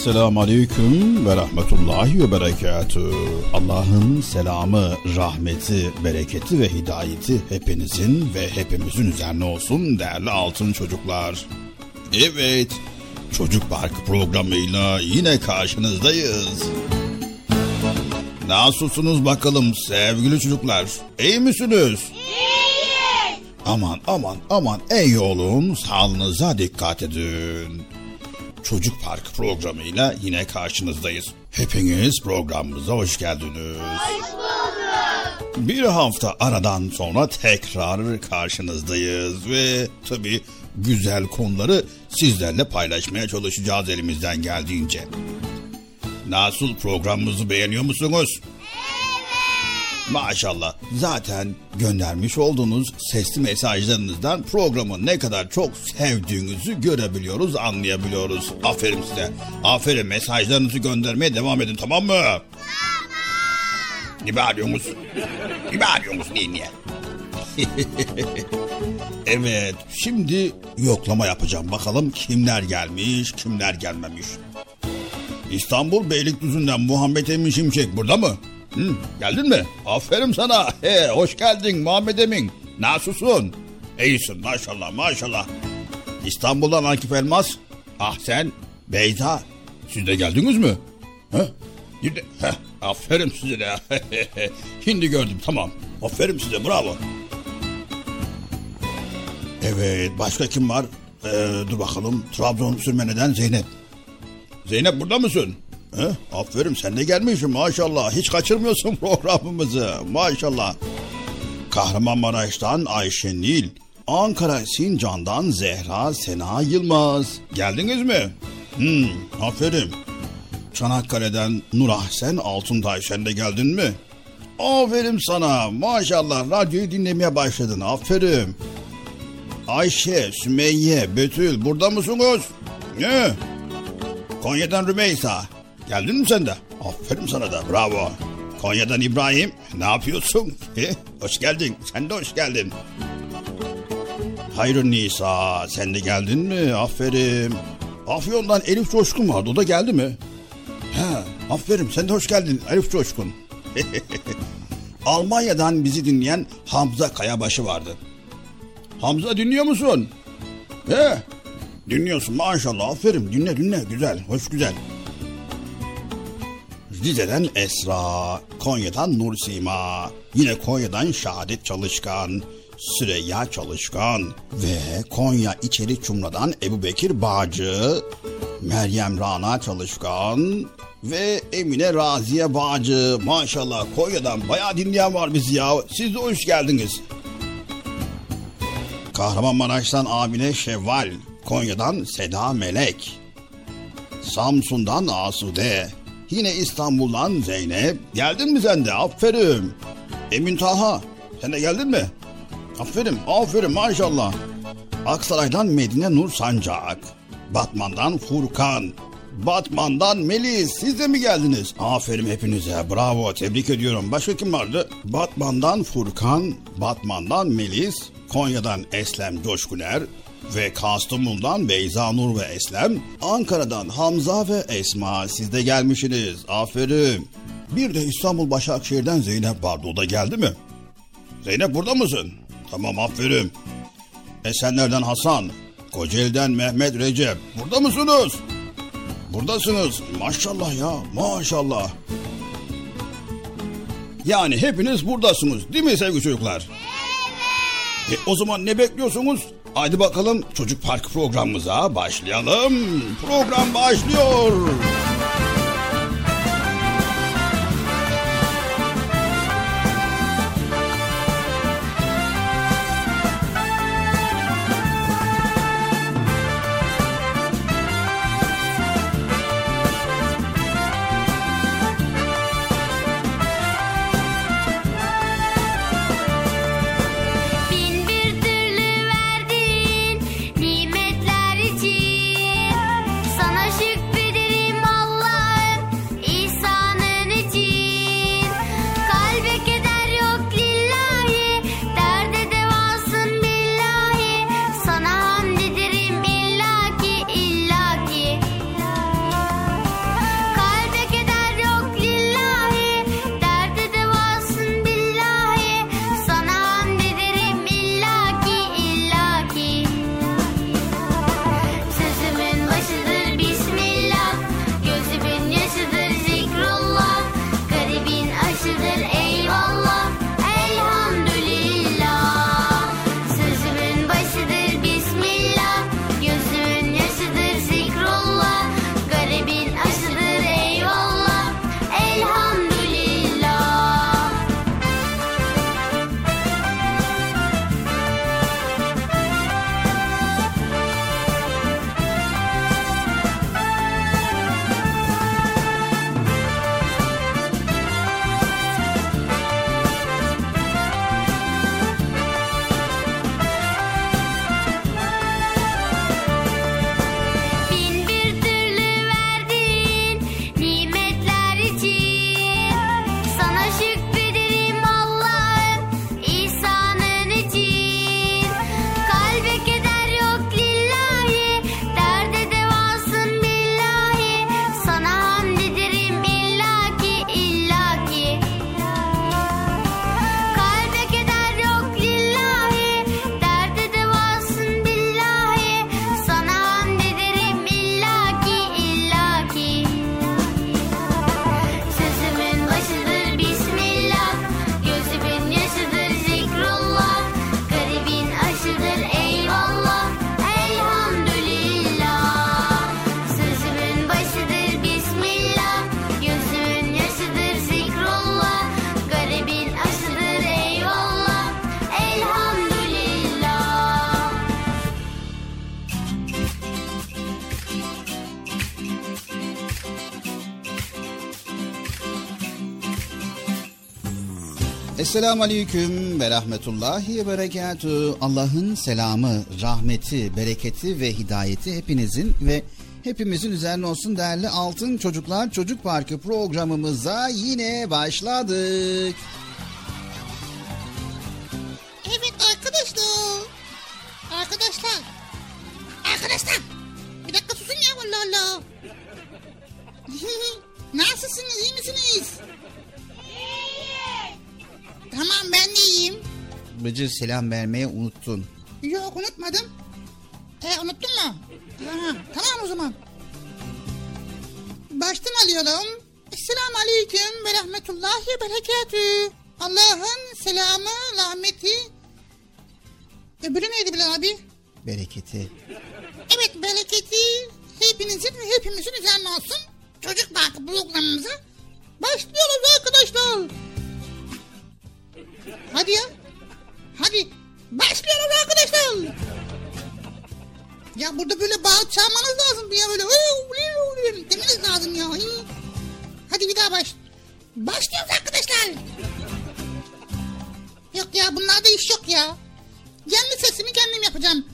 Esselamu Aleyküm ve Rahmetullahi ve Berekatü. Allah'ın selamı, rahmeti, bereketi ve hidayeti hepinizin ve hepimizin üzerine olsun değerli altın çocuklar. Evet, Çocuk Parkı programıyla yine karşınızdayız. Nasılsınız bakalım sevgili çocuklar? İyi misiniz? İyiyiz. Aman aman aman ey olun sağlığınıza dikkat edin. Çocuk Park programıyla yine karşınızdayız. Hepiniz programımıza hoş geldiniz. Hoş bulduk. Bir hafta aradan sonra tekrar karşınızdayız ve tabii güzel konuları sizlerle paylaşmaya çalışacağız elimizden geldiğince. Nasıl programımızı beğeniyor musunuz? Maşallah. Zaten göndermiş olduğunuz sesli mesajlarınızdan programı ne kadar çok sevdiğinizi görebiliyoruz, anlayabiliyoruz. Aferin size. Aferin mesajlarınızı göndermeye devam edin tamam mı? Tamam. Ne bağırıyorsunuz? Ne bağırıyorsunuz? Niye niye? evet şimdi yoklama yapacağım. Bakalım kimler gelmiş kimler gelmemiş. İstanbul Beylikdüzü'nden Muhammed Emin Şimşek burada mı? Hı, geldin mi? Aferin sana. He, hoş geldin Muhammed Emin. Nasılsın? İyisin maşallah maşallah. İstanbul'dan Akif Elmas. Ah sen Beyza. Siz de geldiniz mi? Ha? Şimdi, heh, aferin size de. Şimdi gördüm tamam. Aferin size bravo. Evet başka kim var? Ee, dur bakalım. Trabzon sürmeneden Zeynep. Zeynep burada mısın? He? Aferin sen de gelmişsin maşallah. Hiç kaçırmıyorsun programımızı maşallah. Kahramanmaraş'tan Ayşe Nil. Ankara Sincan'dan Zehra Sena Yılmaz. Geldiniz mi? Hmm, aferin. Çanakkale'den Nur Ahsen Altuntay sen de geldin mi? Aferin sana. Maşallah radyoyu dinlemeye başladın. Aferin. Ayşe, Sümeyye, Betül burada mısınız? Ne? Konya'dan Rümeysa. Geldin mi sen de? Aferin sana da bravo. Konya'dan İbrahim. Ne yapıyorsun? hoş geldin. Sen de hoş geldin. Hayrun Nisa. Sen de geldin mi? Aferin. Afyon'dan Elif Coşkun vardı. O da geldi mi? He, aferin. Sen de hoş geldin Elif Coşkun. Almanya'dan bizi dinleyen Hamza Kayabaşı vardı. Hamza dinliyor musun? He, dinliyorsun maşallah aferin dinle dinle güzel hoş güzel. Rize'den Esra, Konya'dan Nur Sima, yine Konya'dan Şahadet Çalışkan, Süreyya Çalışkan ve Konya İçeri Çumra'dan Ebu Bekir Bağcı, Meryem Rana Çalışkan ve Emine Raziye Bağcı. Maşallah Konya'dan bayağı dinleyen var bizi ya. Siz de hoş geldiniz. Kahramanmaraş'tan Amine Şevval, Konya'dan Seda Melek, Samsun'dan Asude, yine İstanbul'dan Zeynep. Geldin mi sen de? Aferin. Emin Taha, sen de geldin mi? Aferin, aferin maşallah. Aksaray'dan Medine Nur Sancak, Batman'dan Furkan, Batman'dan Melis. Siz de mi geldiniz? Aferin hepinize. Bravo. Tebrik ediyorum. Başka kim vardı? Batman'dan Furkan, Batman'dan Melis, Konya'dan Eslem Coşkuner ve Kastamonu'dan Beyza Nur ve Eslem, Ankara'dan Hamza ve Esma siz de gelmişsiniz. Aferin. Bir de İstanbul Başakşehir'den Zeynep vardı. O da geldi mi? Zeynep burada mısın? Tamam aferin. Esenler'den Hasan, Kocaeli'den Mehmet Recep. Burada mısınız? Buradasınız. Maşallah ya maşallah. Yani hepiniz buradasınız değil mi sevgili çocuklar? Evet. E, o zaman ne bekliyorsunuz? Hadi bakalım Çocuk Park programımıza başlayalım. Program başlıyor. Bin Esselamu Aleyküm ve Rahmetullahi ve Berekatü. Allah'ın selamı, rahmeti, bereketi ve hidayeti hepinizin ve hepimizin üzerine olsun değerli Altın Çocuklar Çocuk Parkı programımıza yine başladık. Bıcır selam vermeye unuttun. Yok unutmadım. E unuttun mu? Ha, tamam o zaman. Baştan alıyorum. Esselamu Aleyküm ve Rahmetullahi ve Berekatü. Allah'ın selamı, rahmeti. Öbürü neydi Bilal abi? Bereketi. Evet bereketi hepinizin ve hepimizin üzerine olsun. Çocuk Parkı programımıza başlıyoruz arkadaşlar. Hadi ya. Hadi. Başlıyoruz arkadaşlar. Ya burada böyle bağır çağırmanız lazım ya böyle. Demeniz lazım ya. Hadi bir daha baş. Başlıyoruz arkadaşlar. Yok ya bunlarda iş yok ya. Kendi sesimi kendim yapacağım.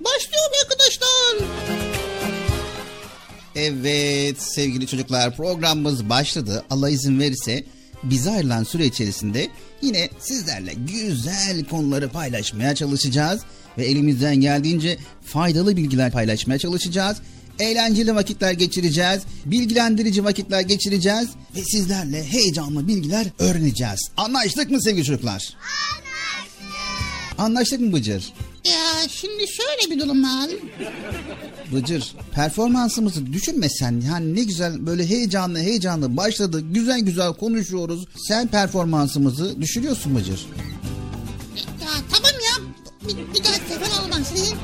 Başlıyor arkadaşlar. Evet sevgili çocuklar programımız başladı. Allah izin verirse bize ayrılan süre içerisinde yine sizlerle güzel konuları paylaşmaya çalışacağız. Ve elimizden geldiğince faydalı bilgiler paylaşmaya çalışacağız. Eğlenceli vakitler geçireceğiz. Bilgilendirici vakitler geçireceğiz. Ve sizlerle heyecanlı bilgiler öğreneceğiz. Anlaştık mı sevgili çocuklar? Anlaştık. Anlaştık mı Bıcır? Ya şimdi şöyle bir durum var. Bıcır performansımızı düşünmesen yani ne güzel böyle heyecanlı heyecanlı başladı güzel güzel konuşuyoruz. Sen performansımızı düşürüyorsun Bıcır. Ya tamam ya. Bir, bir daha sefer olmasın.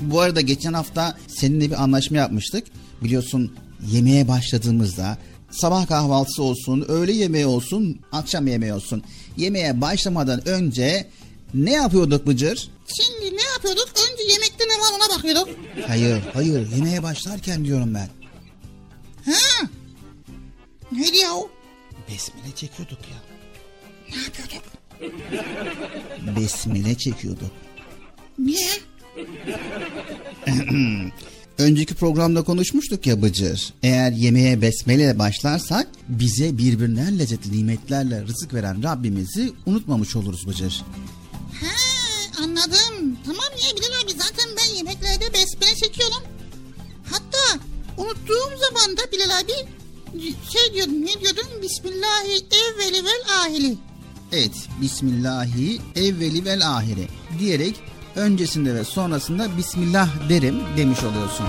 Bu arada geçen hafta seninle bir anlaşma yapmıştık. Biliyorsun yemeğe başladığımızda sabah kahvaltısı olsun, öğle yemeği olsun, akşam yemeği olsun. Yemeğe başlamadan önce ne yapıyorduk Bıcır? Şimdi ne yapıyorduk? Önce yemekte ne var ona bakıyorduk. Hayır, hayır yemeğe başlarken diyorum ben. Ha? Neydi ya o? Besmele çekiyorduk ya. Ne yapıyorduk? Besmele çekiyorduk. Niye? Önceki programda konuşmuştuk ya Bıcır. Eğer yemeğe besmele başlarsak bize birbirinden lezzetli nimetlerle rızık veren Rabbimizi unutmamış oluruz Bıcır. Çekiyorum. Hatta unuttuğum zaman da Bilal abi şey diyordum ne diyordum? Bismillahi evveli vel ahili. Evet, Bismillahi evveli vel ahiri diyerek öncesinde ve sonrasında Bismillah derim demiş oluyorsun.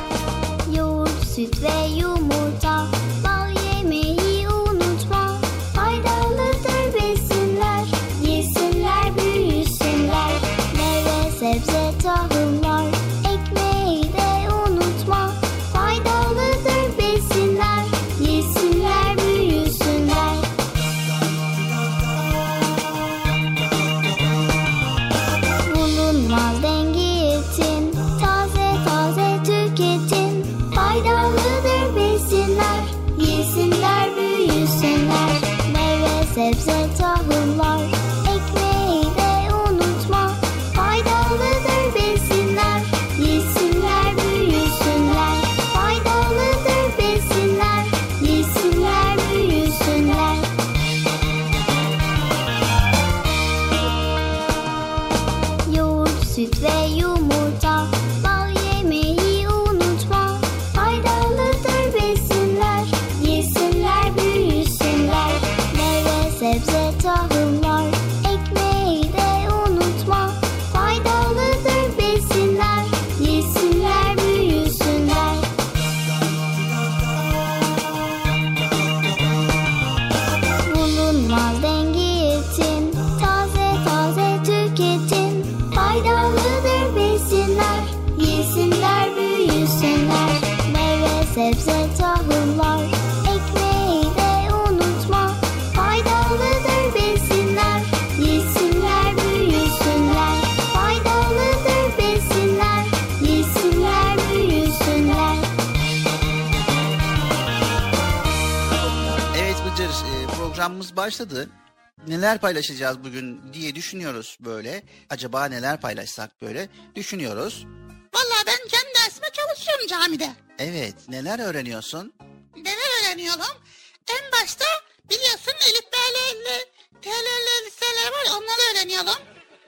Yoğurt, süt ve yumurta, başladı. Neler paylaşacağız bugün diye düşünüyoruz böyle. Acaba neler paylaşsak böyle düşünüyoruz. Vallahi ben kendi dersime çalışıyorum camide. Evet neler öğreniyorsun? Neler öğreniyorum? En başta biliyorsun Elif B'lerle T'lerle listeler var onları öğreniyorum.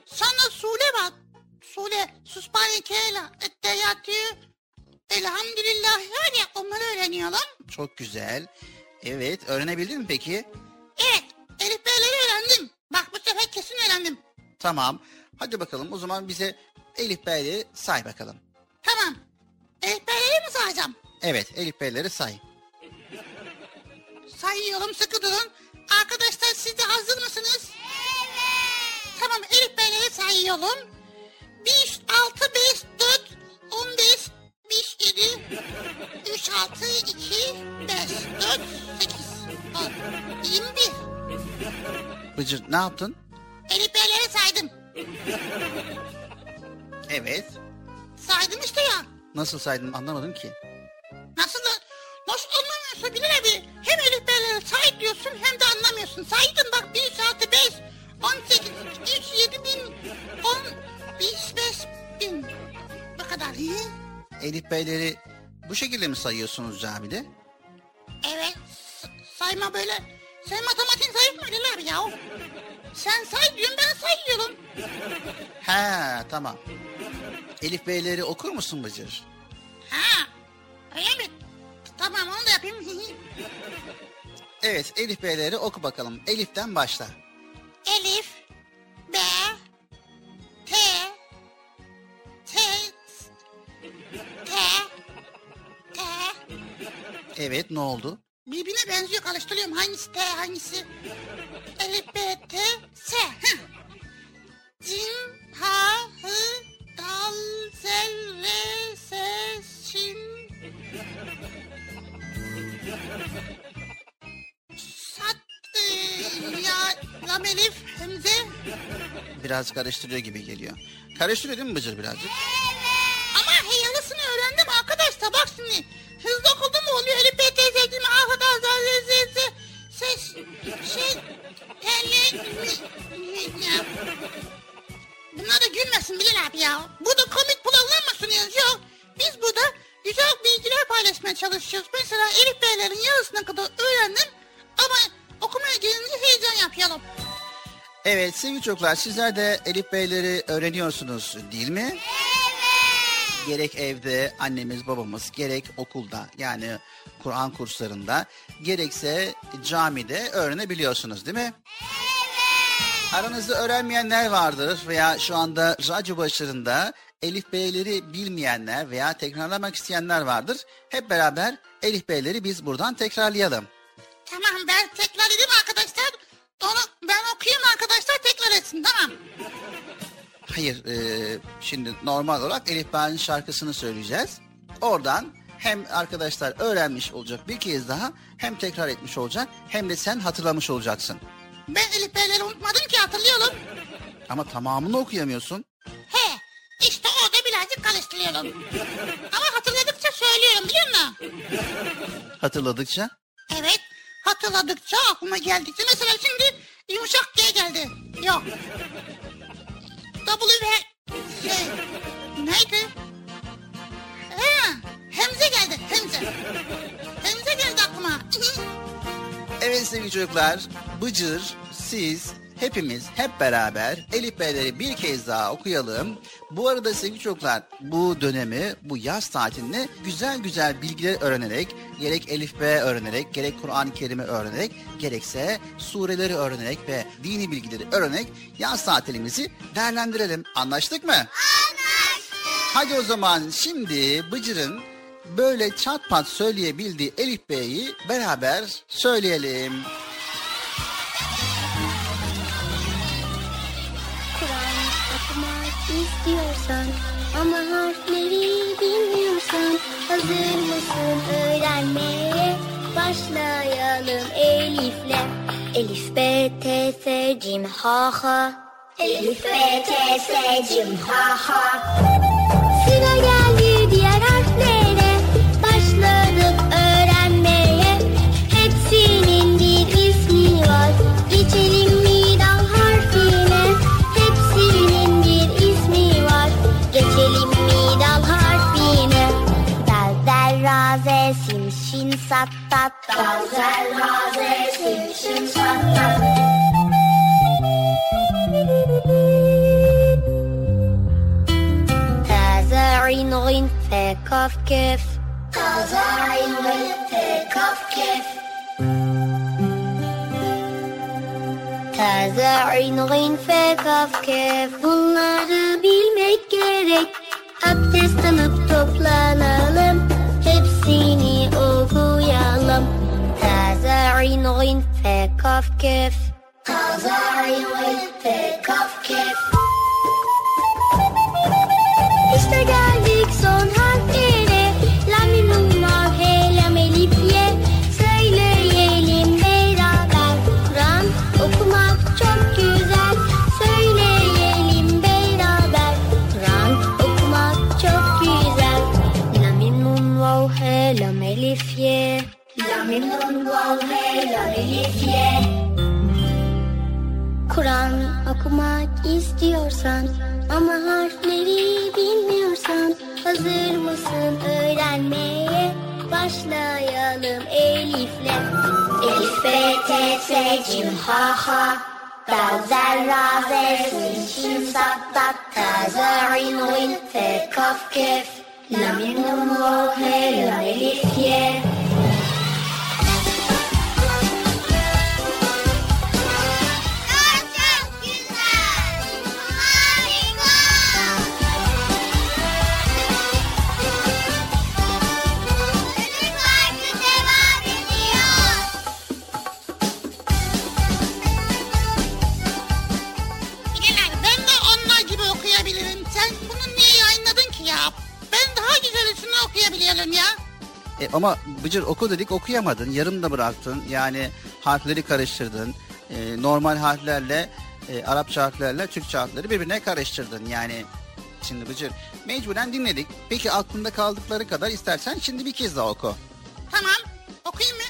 Sonra Sule var. Sule, Suspani Kela, Etteyatü, Elhamdülillah var ya onları öğreniyorum. Çok güzel. Evet öğrenebildin mi peki? Evet, Elif B'leri öğrendim. Bak bu sefer kesin öğrendim. Tamam. Hadi bakalım o zaman bize Elif Bey'leri say bakalım. Tamam. Elif B'leri mi sayacağım? Evet Elif Bey'leri say. Sayıyorum sıkı durun. Arkadaşlar siz de hazır mısınız? Evet. Tamam Elif Beyleri sayıyorum. 1, 6, 5, 4, 15, 5, 7, 3, 6, 2, 5, 4, 8, 10, 21. Bıcır ne yaptın? Elif Beyleri saydım. Evet. Saydım işte ya. Nasıl saydın anlamadım ki. Nasıl nasıl anlamıyorsun Bilal abi? Hem Elif Beyleri say diyorsun hem de anlamıyorsun. Saydım bak 1, 6, 5, 18, 3, 7 bin, 10, 25 bin. Bu kadar. Hı? Elif Bey'leri bu şekilde mi sayıyorsunuz camide? Evet. Sayma böyle. Sen matematiğin zayıf mı Bilal abi ya? Sen say diyorsun ben sayıyorum. He tamam. Elif Bey'leri okur musun Bıcır? Ha. Öyle mi? Tamam onu da yapayım. Evet Elif Bey'leri oku bakalım. Elif'ten başla. Elif, B, T, T, T, T. Evet ne oldu? Birbirine benziyor karıştırıyorum. Hangisi T hangisi? Elif, B, T, S. Heh. Cim, ha, hı, dal, zel, re, se, şin. Sat, e, ya, lam, elif, hemze. Biraz karıştırıyor gibi geliyor. Karıştırıyor değil mi Bıcır birazcık? Ama heyalısını öğrendim arkadaşlar bak şimdi. Hızlı okudum mu oluyor? Elif B arkadaşlar ses şey ya. Bunlar da gülmesin Bilal abi ya. Burada komik program mı sunuyoruz? Yok. Biz burada güzel bilgiler paylaşmaya çalışıyoruz. Mesela Elif Beylerin yarısına kadar öğrendim. Ama okumaya gelince heyecan yapıyordum. Evet sevgili çocuklar sizler de Elif Bey'leri öğreniyorsunuz değil mi? Gerek evde annemiz babamız gerek okulda yani Kur'an kurslarında gerekse camide öğrenebiliyorsunuz değil mi? Aranızda öğrenmeyenler vardır veya şu anda radyo başlarında Elif Bey'leri bilmeyenler veya tekrarlamak isteyenler vardır. Hep beraber Elif Bey'leri biz buradan tekrarlayalım. Tamam ben tekrar edeyim arkadaşlar. Onu ben okuyayım arkadaşlar tekrar etsin tamam. Hayır, e, şimdi normal olarak Elif Bağ'ın şarkısını söyleyeceğiz. Oradan hem arkadaşlar öğrenmiş olacak bir kez daha hem tekrar etmiş olacak hem de sen hatırlamış olacaksın. Ben Elif Beyleri unutmadım ki hatırlıyorum. Ama tamamını okuyamıyorsun. He işte orada birazcık karıştırıyorum. Ama hatırladıkça söylüyorum biliyor musun? Hatırladıkça. Evet hatırladıkça aklıma geldikçe mesela şimdi yumuşak G geldi. Yok. W şey neydi? He, Hemze geldi Hemze. Hemze geldi aklıma. Evet sevgili çocuklar, Bıcır, siz, hepimiz hep beraber Elif Beyleri bir kez daha okuyalım. Bu arada sevgili çocuklar bu dönemi, bu yaz tatilini güzel güzel bilgiler öğrenerek, gerek Elif B öğrenerek, gerek Kur'an-ı Kerim'i öğrenerek, gerekse sureleri öğrenerek ve dini bilgileri öğrenerek yaz tatilimizi değerlendirelim. Anlaştık mı? Anlaştık. Hadi o zaman şimdi Bıcır'ın böyle çat pat söyleyebildiği Elif Bey'i beraber söyleyelim. Ama harfleri bilmiyorsan hazır mısın öğrenmeye? Başlayalım Elif'le. Elif, B, T, S, Cim, Ha, Ha. Elif, B, T, S, Cim, Ha, Ha. Sıra geldi diğer harflere. Dalzer raze silmişim sakla تازعين غين فكف كف تازعين غين فكف كف Taza'in gın fekaf kef Bunları bilmek gerek Abdest alıp toplanalım Taza'in gın fekaf kef Taza'in gın fekaf kef İşte geldik son harflere Kur'an okumak istiyorsan ama harfleri bilmiyorsan hazır mısın öğrenmeye? Başlayalım Elif'le. Elif, B, T, S, Cim, Ha, Ha. Dal, Zel, Ra, Ze, Sin, Şin, Sat, Dat, Ta, Za, Rin, Rin, Fe, Kaf, Kef. La, Mi, Nun, Vav, He, Elif, Ye. Ama Bıcır oku dedik okuyamadın. Yarım da bıraktın. Yani harfleri karıştırdın. E, normal harflerle, e, Arapça harflerle Türkçe harfleri birbirine karıştırdın. Yani şimdi Bıcır mecburen dinledik. Peki aklında kaldıkları kadar istersen şimdi bir kez daha oku. Tamam okuyayım mı?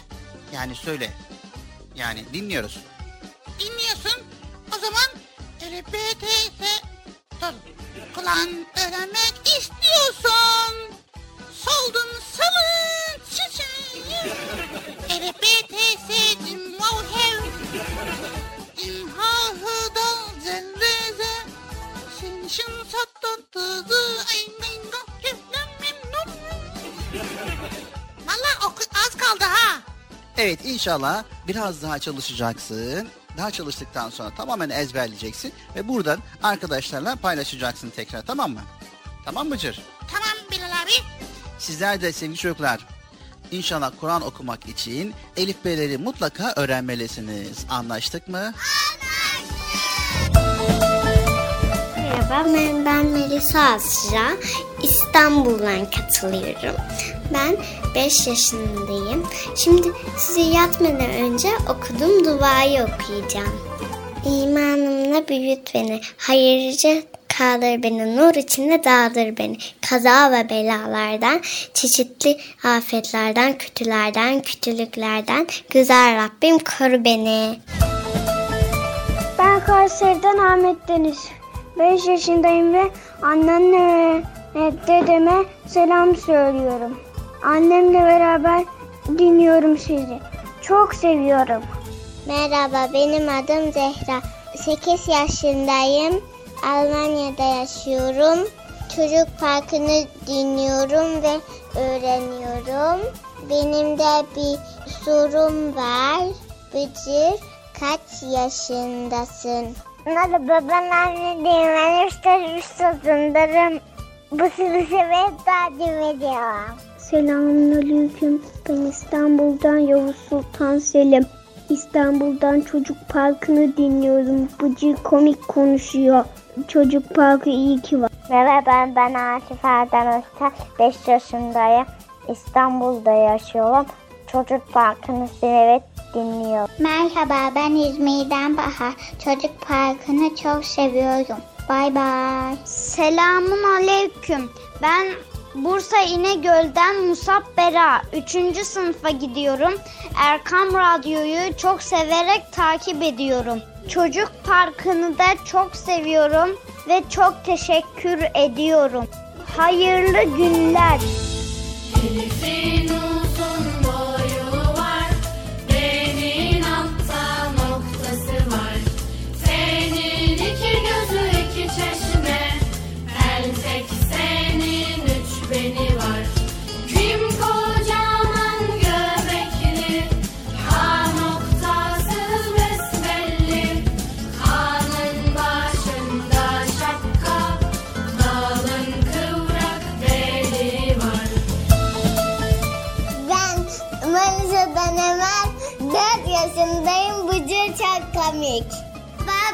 Yani söyle. Yani dinliyoruz. Dinliyorsun. O zaman Elif, B, T, S... Dur. Kulağın öğrenmek istiyorsan soldun salın Valla az kaldı ha. Evet inşallah biraz daha çalışacaksın. Daha çalıştıktan sonra tamamen ezberleyeceksin ve buradan arkadaşlarla paylaşacaksın tekrar tamam mı? Tamam mı Cır? Tamam Bilal abi. Sizler de sevgili çocuklar İnşallah Kur'an okumak için Elif B'leri mutlaka öğrenmelisiniz. Anlaştık mı? Merhaba ben, ben Melisa Asra. İstanbul'dan katılıyorum. Ben 5 yaşındayım. Şimdi size yatmadan önce okuduğum duayı okuyacağım. İmanımla büyüt beni. Hayırcı kaldır beni. Nur içinde dağıldır beni. Kaza ve belalardan, çeşitli afetlerden, kötülerden, kötülüklerden. Güzel Rabbim koru beni. Ben Kayseri'den Ahmet Deniz. 5 yaşındayım ve annemle ve dedeme selam söylüyorum. Annemle beraber dinliyorum sizi. Çok seviyorum. Merhaba, benim adım Zehra. 8 yaşındayım. Almanya'da yaşıyorum. Çocuk parkını dinliyorum ve öğreniyorum. Benim de bir sorum var. Bıcır, kaç yaşındasın? Merhaba, ben anneyim. Ben üç yaşındayım. Bu sizi sevip takip ediyorum. Selamünaleyküm. Ben İstanbul'dan Yavuz Sultan Selim. İstanbul'dan çocuk parkını dinliyorum. Bıcı komik konuşuyor. Çocuk parkı iyi ki var. Merhaba ben Asif Erdem Öztürk. 5 yaşındayım. İstanbul'da yaşıyorum. Çocuk parkını severek dinliyorum. Merhaba ben İzmir'den Bahar. Çocuk parkını çok seviyorum. Bay bay. Selamun aleyküm. Ben Bursa İnegöl'den Musab Bera. 3. sınıfa gidiyorum. Erkam Radyo'yu çok severek takip ediyorum. Çocuk parkını da çok seviyorum ve çok teşekkür ediyorum. Hayırlı günler. Elif'in Komik.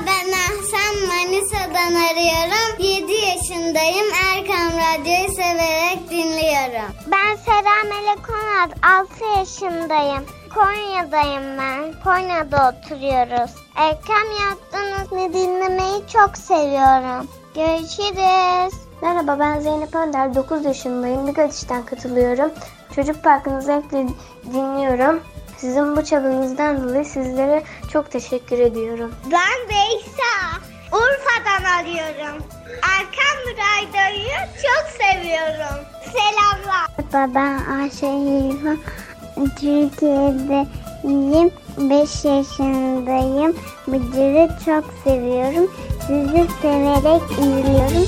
Ben Ahsen Manisa'dan arıyorum. 7 yaşındayım. Erkam Radyo'yu severek dinliyorum. Ben Sera Melek Onat. 6 yaşındayım. Konya'dayım ben. Konya'da oturuyoruz. Erkam yaptığınız dinlemeyi çok seviyorum. Görüşürüz. Merhaba ben Zeynep Önder. 9 yaşındayım. Bigatiş'ten katılıyorum. Çocuk Parkı'nı zevkle dinliyorum. Sizin bu çabanızdan dolayı sizlere çok teşekkür ediyorum. Ben Beysa. Urfa'dan arıyorum. Erkan Radyo'yu çok seviyorum. Selamlar. Merhaba ben Ayşe Hilfa. Türkiye'deyim. 5 yaşındayım. Bıcır'ı çok seviyorum. Sizi severek izliyorum.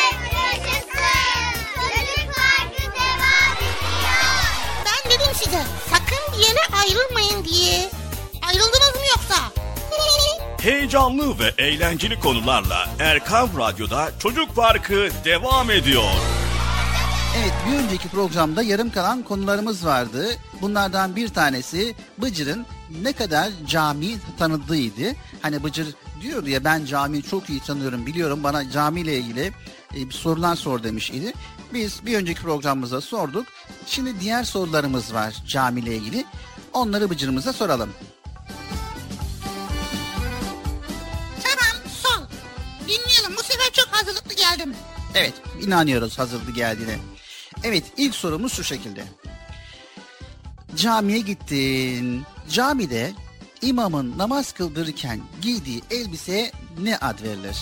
ayrılmayın diye. Ayrıldınız mı yoksa? Heyecanlı ve eğlenceli konularla Erkam Radyo'da Çocuk Parkı devam ediyor. Evet bir önceki programda yarım kalan konularımız vardı. Bunlardan bir tanesi Bıcır'ın ne kadar cami tanıdığıydı. Hani Bıcır diyordu ya ben camiyi çok iyi tanıyorum biliyorum bana camiyle ilgili e, bir sorular sor demiş idi. Biz bir önceki programımızda sorduk. Şimdi diğer sorularımız var camiyle ilgili. Onları Bıcır'ımıza soralım. Tamam sol. Dinleyelim bu sefer çok hazırlıklı geldim. Evet inanıyoruz hazırdı geldiğine. Evet ilk sorumuz şu şekilde. Camiye gittin. Camide imamın namaz kıldırırken giydiği elbiseye ne ad verilir?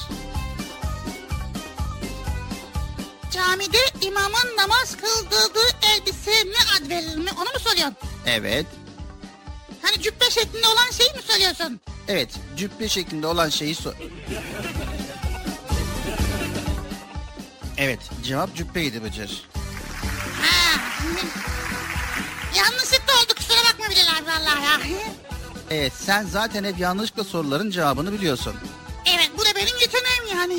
Camide imamın namaz kıldırdığı elbise ne ad verilir mi? Onu mu soruyorsun? Evet. Hani cübbe şeklinde olan şeyi mi söylüyorsun? Evet, cübbe şeklinde olan şeyi sor... Evet, cevap cübbeydi Bıcır. Ha. Yanlışlıkla oldu kusura bakma Bilal abi vallahi ya. Evet, sen zaten hep yanlışlıkla soruların cevabını biliyorsun. Evet bu da benim yeteneğim yani.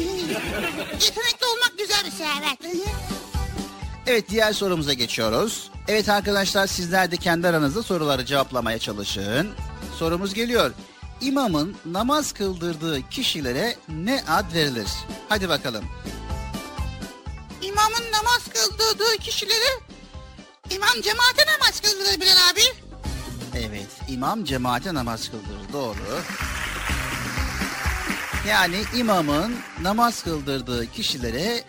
Yetenekli olmak güzel bir şey evet. Evet, diğer sorumuza geçiyoruz. Evet arkadaşlar sizler de kendi aranızda soruları cevaplamaya çalışın. Sorumuz geliyor. İmamın namaz kıldırdığı kişilere ne ad verilir? Hadi bakalım. İmamın namaz kıldırdığı kişileri imam cemaate namaz kıldırır Bilal abi. Evet, imam cemaate namaz kıldırır. Doğru. Yani imamın namaz kıldırdığı kişilere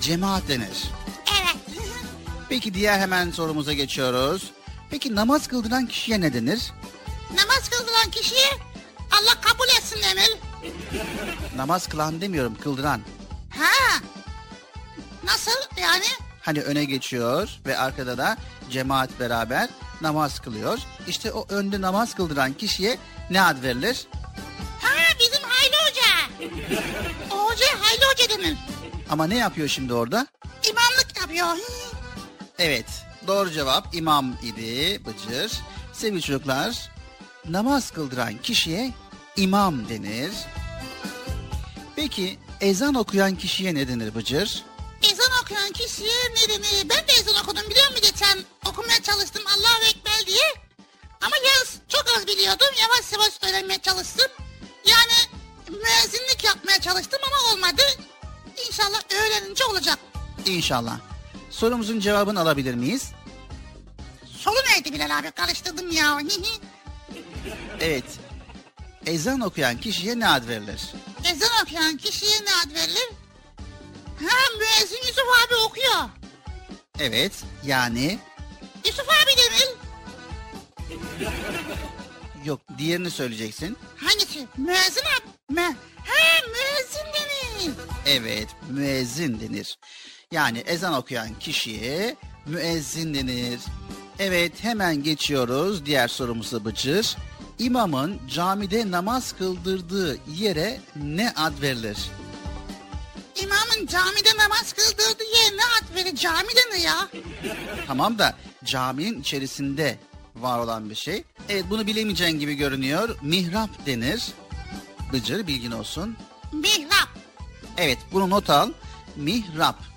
cemaat denir. Peki diğer hemen sorumuza geçiyoruz. Peki namaz kıldıran kişiye ne denir? namaz kıldıran kişiye Allah kabul etsin Emel. Namaz kılan demiyorum, kıldıran. Ha. Nasıl yani? Hani öne geçiyor ve arkada da cemaat beraber namaz kılıyor. İşte o önde namaz kıldıran kişiye ne ad verilir? Ha bizim Hayli Hoca. O hoca Hayli Hoca denir. Ama ne yapıyor şimdi orada? İmamlık yapıyor. Evet, doğru cevap imam idi Bıcır. Sevgili çocuklar, namaz kıldıran kişiye imam denir. Peki ezan okuyan kişiye ne denir Bıcır? Ezan okuyan kişiye ne denir? Ben de ezan okudum biliyor musun geçen? Okumaya çalıştım Allahu Ekber diye. Ama yaz çok az biliyordum. Yavaş yavaş öğrenmeye çalıştım. Yani müezzinlik yapmaya çalıştım ama olmadı. İnşallah öğrenince olacak. İnşallah. Sorumuzun cevabını alabilir miyiz? Soru neydi Bilal abi? Karıştırdım ya. Evet. Ezan okuyan kişiye ne ad verilir? Ezan okuyan kişiye ne ad verilir? Ha müezzin Yusuf abi okuyor. Evet, yani Yusuf abi denir. yok diğerini söyleyeceksin. Hangisi? Müezzin abi. Me ha müezzin denir. Evet, müezzin denir. Yani ezan okuyan kişiye müezzin denir. Evet, hemen geçiyoruz diğer sorumuza Bıcır. İmamın camide namaz kıldırdığı yere ne ad verilir? İmamın camide namaz kıldırdığı yerine ad verir. Cami denir ya. Tamam da caminin içerisinde var olan bir şey. Evet bunu bilemeyeceğin gibi görünüyor. Mihrap denir. Bıcır bilgin olsun. Mihrap. Evet bunu not al. Mihrap.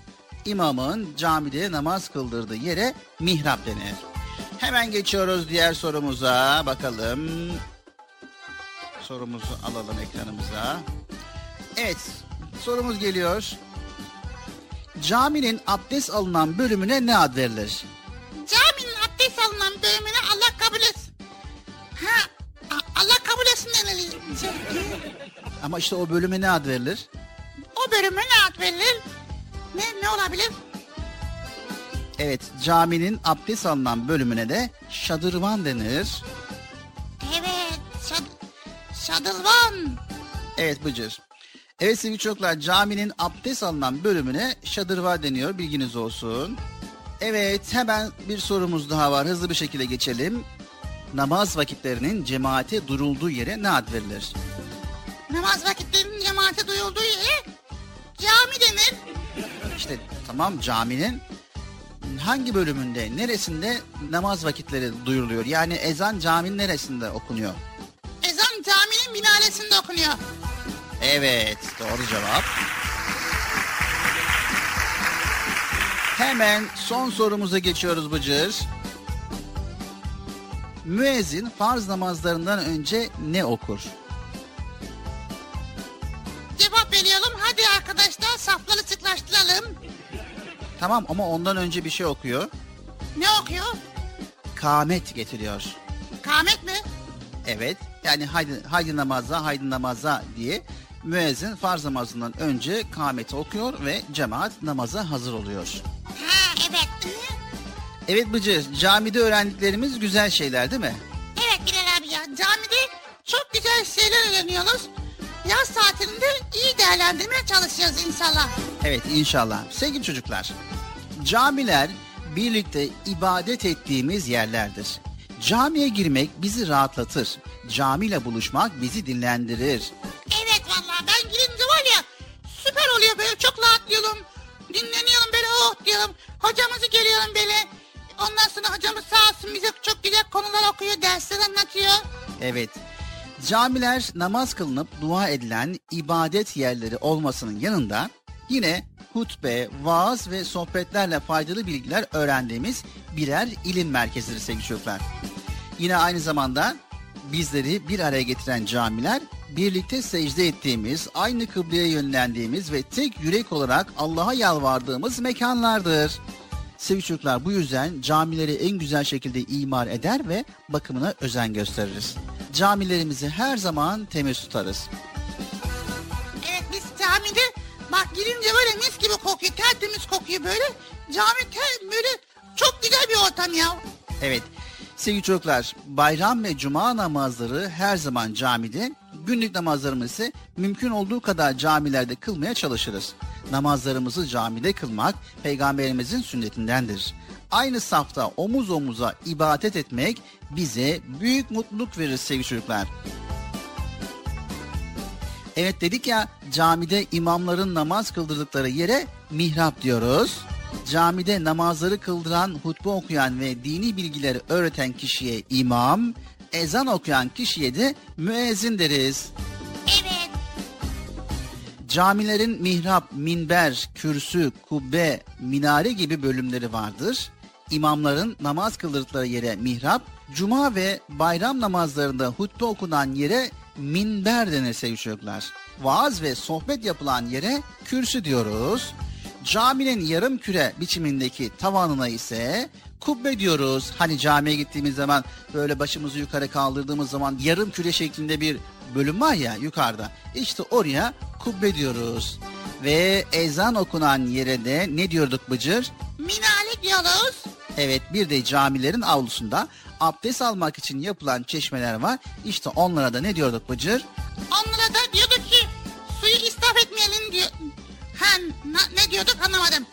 İmamın camide namaz kıldırdığı yere mihrap denir. Hemen geçiyoruz diğer sorumuza. Bakalım. Sorumuzu alalım ekranımıza. Evet sorumuz geliyor. Caminin abdest alınan bölümüne ne ad verilir? Caminin abdest alınan bölümüne Allah kabul etsin. Ha Allah kabul etsin denir. Şey, Ama işte o bölüme ne ad verilir? o bölüme ne ad verilir? Ne, ne olabilir? Evet caminin abdest alınan bölümüne de şadırvan denir. Evet. Şad Şadılvan. Evet Bıcır. Evet sevgili çocuklar caminin abdest alınan bölümüne şadırvan deniyor bilginiz olsun. Evet hemen bir sorumuz daha var hızlı bir şekilde geçelim. Namaz vakitlerinin cemaate durulduğu yere ne ad verilir? Namaz vakitlerinin cemaate duyulduğu yere cami denir. İşte tamam caminin hangi bölümünde, neresinde namaz vakitleri duyuruluyor? Yani ezan caminin neresinde okunuyor? Ezan caminin minaresinde okunuyor. Evet, doğru cevap. Hemen son sorumuza geçiyoruz Bıcır. Müezzin farz namazlarından önce ne okur? Cevap veriyorum. Arkadaşlar safları sıklaştıralım. Tamam ama ondan önce bir şey okuyor. Ne okuyor? Kamet getiriyor. Kamet mi? Evet, yani haydi, haydi namaza, haydi namaza diye müezzin farz namazından önce kameti okuyor ve cemaat namaza hazır oluyor. Ha evet. Evet Bıcır, camide öğrendiklerimiz güzel şeyler değil mi? Evet Bilal abi ya. Camide çok güzel şeyler öğreniyoruz. Yaz tatilinde iyi değerlendirmeye çalışıyoruz inşallah. Evet inşallah. Sevgili çocuklar, camiler birlikte ibadet ettiğimiz yerlerdir. Camiye girmek bizi rahatlatır. Camiyle buluşmak bizi dinlendirir. Evet vallahi ben girince var ya süper oluyor böyle çok rahatlıyorum. Dinleniyorum böyle oh diyorum. Hocamızı görüyorum böyle. Ondan sonra hocamız sağ olsun bize çok güzel konular okuyor, dersler anlatıyor. Evet. Camiler namaz kılınıp dua edilen ibadet yerleri olmasının yanında yine hutbe, vaaz ve sohbetlerle faydalı bilgiler öğrendiğimiz birer ilim merkezidir sevgili çocuklar. Yine aynı zamanda bizleri bir araya getiren camiler birlikte secde ettiğimiz, aynı kıbleye yönlendiğimiz ve tek yürek olarak Allah'a yalvardığımız mekanlardır. Sevgili çocuklar bu yüzden camileri en güzel şekilde imar eder ve bakımına özen gösteririz. Camilerimizi her zaman temiz tutarız. Evet biz camide bak girince böyle mis gibi kokuyor, tertemiz kokuyor böyle. Cami ter, böyle çok güzel bir ortam ya. Evet sevgili çocuklar bayram ve cuma namazları her zaman camide, günlük namazlarımızı mümkün olduğu kadar camilerde kılmaya çalışırız. Namazlarımızı camide kılmak peygamberimizin sünnetindendir. Aynı safta omuz omuza ibadet etmek bize büyük mutluluk verir sevgili çocuklar. Evet dedik ya camide imamların namaz kıldırdıkları yere mihrap diyoruz. Camide namazları kıldıran, hutbe okuyan ve dini bilgileri öğreten kişiye imam, ezan okuyan kişiye de müezzin deriz. Evet. Camilerin mihrap, minber, kürsü, kubbe, minare gibi bölümleri vardır. İmamların namaz kıldırdıkları yere mihrap, cuma ve bayram namazlarında hutbe okunan yere minber denir sevgili çocuklar. Vaaz ve sohbet yapılan yere kürsü diyoruz. Caminin yarım küre biçimindeki tavanına ise kubbe diyoruz. Hani camiye gittiğimiz zaman böyle başımızı yukarı kaldırdığımız zaman yarım küre şeklinde bir bölüm var ya yukarıda. İşte oraya kubbe diyoruz. Ve ezan okunan yere de ne diyorduk Bıcır? Minare diyoruz. Evet bir de camilerin avlusunda abdest almak için yapılan çeşmeler var. İşte onlara da ne diyorduk Bıcır? Onlara da diyorduk ki suyu israf etmeyelim diyor. Ha ne diyorduk anlamadım.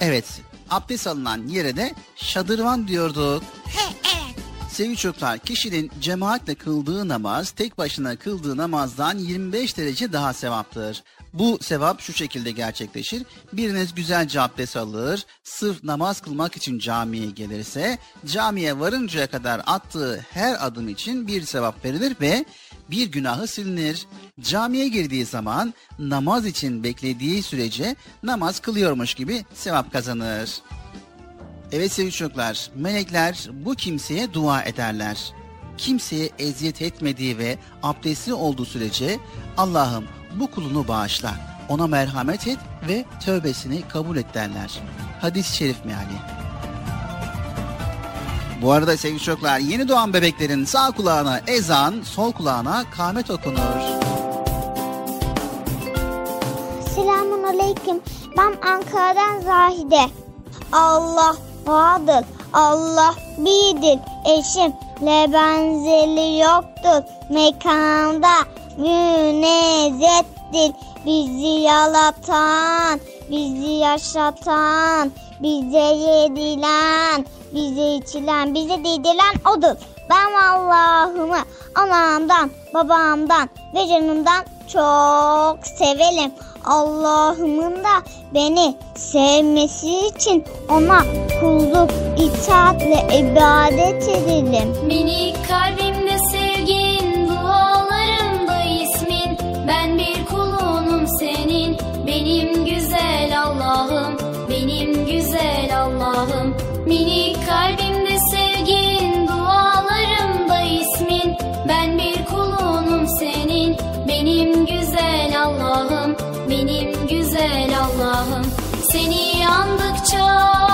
Evet abdest alınan yere de şadırvan diyorduk. He evet. Sevgili çocuklar, kişinin cemaatle kıldığı namaz tek başına kıldığı namazdan 25 derece daha sevaptır. Bu sevap şu şekilde gerçekleşir. Biriniz güzelce abdest alır, sırf namaz kılmak için camiye gelirse, camiye varıncaya kadar attığı her adım için bir sevap verilir ve bir günahı silinir. Camiye girdiği zaman namaz için beklediği sürece namaz kılıyormuş gibi sevap kazanır. Evet sevgili çocuklar, melekler bu kimseye dua ederler. Kimseye eziyet etmediği ve abdestli olduğu sürece Allah'ım bu kulunu bağışla, ona merhamet et ve tövbesini kabul et derler. Hadis-i şerif meali. Bu arada sevgili çocuklar yeni doğan bebeklerin sağ kulağına ezan, sol kulağına kâmet okunur. Selamun aleyküm. Ben Ankara'dan Zahide. Allah vardır. Allah birdir. Eşimle benzeri yoktur. Mekanda münezettir. Bizi yalatan, bizi yaşatan, bize yedilen, bize içilen, bize dedilen odur. Ben Allah'ımı anamdan, babamdan ve canımdan çok severim. Allah'ımın da beni sevmesi için ona kulluk, itaat ve ibadet edelim. Minik kalbimde sevgin, dualarımda ismin. Ben bir senin, benim güzel Allah'ım, benim güzel Allah'ım. Minik kalbimde sevgin, dualarımda ismin. Ben bir kulunum senin, benim güzel Allah'ım, benim güzel Allah'ım. Seni andıkça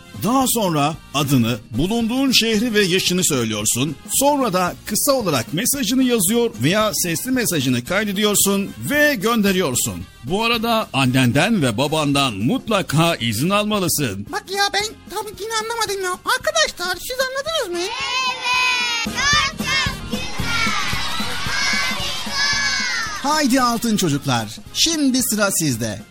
Daha sonra adını, bulunduğun şehri ve yaşını söylüyorsun. Sonra da kısa olarak mesajını yazıyor veya sesli mesajını kaydediyorsun ve gönderiyorsun. Bu arada annenden ve babandan mutlaka izin almalısın. Bak ya ben tabii ki anlamadım ya. Arkadaşlar siz anladınız mı? Haydi altın çocuklar. Şimdi sıra sizde.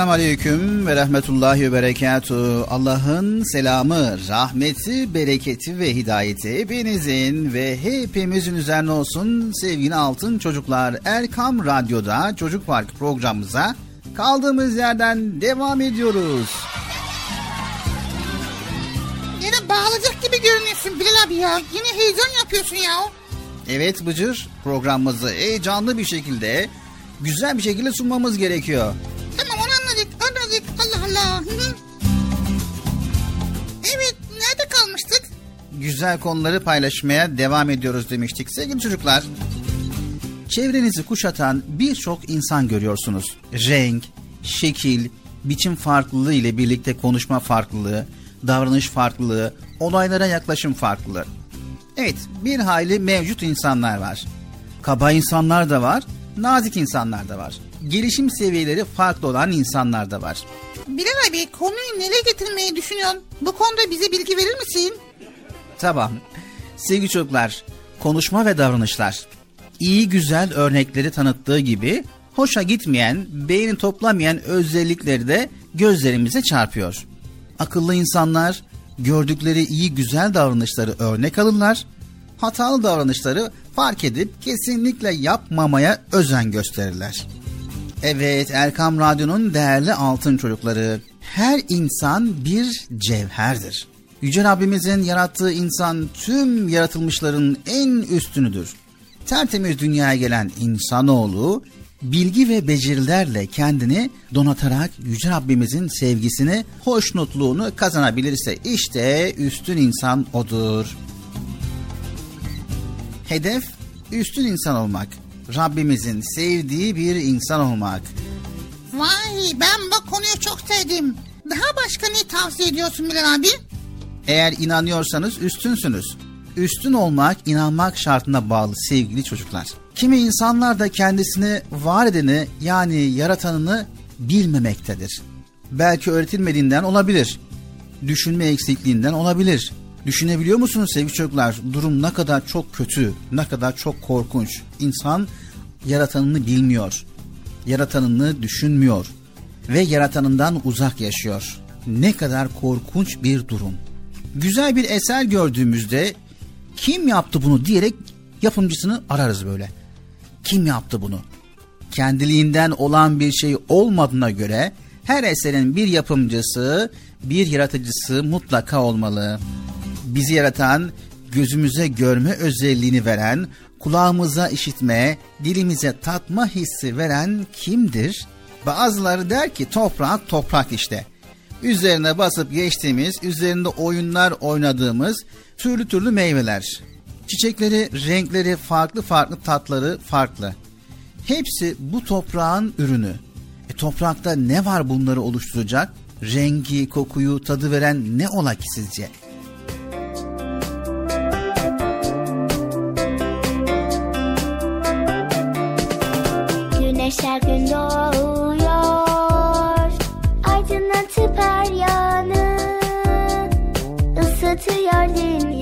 Esselamu Aleyküm ve Rahmetullahi ve Berekatuhu. Allah'ın selamı, rahmeti, bereketi ve hidayeti hepinizin ve hepimizin üzerine olsun sevgili altın çocuklar. Erkam Radyo'da Çocuk Park programımıza kaldığımız yerden devam ediyoruz. Yine bağlayacak gibi görünüyorsun Bilal abi ya. Yine heyecan yapıyorsun ya. Evet Bıcır programımızı heyecanlı bir şekilde güzel bir şekilde sunmamız gerekiyor. Güzel konuları paylaşmaya devam ediyoruz demiştik sevgili çocuklar. Çevrenizi kuşatan birçok insan görüyorsunuz. Renk, şekil, biçim farklılığı ile birlikte konuşma farklılığı, davranış farklılığı, olaylara yaklaşım farklılığı. Evet, bir hayli mevcut insanlar var. Kaba insanlar da var, nazik insanlar da var. Gelişim seviyeleri farklı olan insanlar da var. Bilal abi konuyu nereye getirmeyi düşünüyorsun? Bu konuda bize bilgi verir misin? Tamam. Sevgili çocuklar, konuşma ve davranışlar. iyi güzel örnekleri tanıttığı gibi hoşa gitmeyen, beyni toplamayan özellikleri de gözlerimize çarpıyor. Akıllı insanlar gördükleri iyi güzel davranışları örnek alırlar, hatalı davranışları fark edip kesinlikle yapmamaya özen gösterirler. Evet Erkam Radyo'nun değerli altın çocukları, her insan bir cevherdir. Yüce Rabbimizin yarattığı insan tüm yaratılmışların en üstünüdür. Tertemiz dünyaya gelen insanoğlu bilgi ve becerilerle kendini donatarak Yüce Rabbimizin sevgisini, hoşnutluğunu kazanabilirse işte üstün insan odur. Hedef üstün insan olmak. Rabbimizin sevdiği bir insan olmak. Vay ben bu konuyu çok sevdim. Daha başka ne tavsiye ediyorsun Bilal abi? Eğer inanıyorsanız üstünsünüz. Üstün olmak inanmak şartına bağlı sevgili çocuklar. Kimi insanlar da kendisini var edeni yani yaratanını bilmemektedir. Belki öğretilmediğinden olabilir. Düşünme eksikliğinden olabilir. Düşünebiliyor musunuz sevgili çocuklar? Durum ne kadar çok kötü, ne kadar çok korkunç. İnsan yaratanını bilmiyor. Yaratanını düşünmüyor ve yaratanından uzak yaşıyor. Ne kadar korkunç bir durum. Güzel bir eser gördüğümüzde kim yaptı bunu diyerek yapımcısını ararız böyle. Kim yaptı bunu? Kendiliğinden olan bir şey olmadığına göre her eserin bir yapımcısı, bir yaratıcısı mutlaka olmalı. Bizi yaratan, gözümüze görme özelliğini veren, kulağımıza işitme, dilimize tatma hissi veren kimdir? Bazıları der ki toprak toprak işte. Üzerine basıp geçtiğimiz, üzerinde oyunlar oynadığımız türlü türlü meyveler. Çiçekleri, renkleri, farklı farklı tatları farklı. Hepsi bu toprağın ürünü. E, toprakta ne var bunları oluşturacak? Rengi, kokuyu, tadı veren ne ola ki sizce? Güneş her gün doğuyor Isıtıyor dünyayı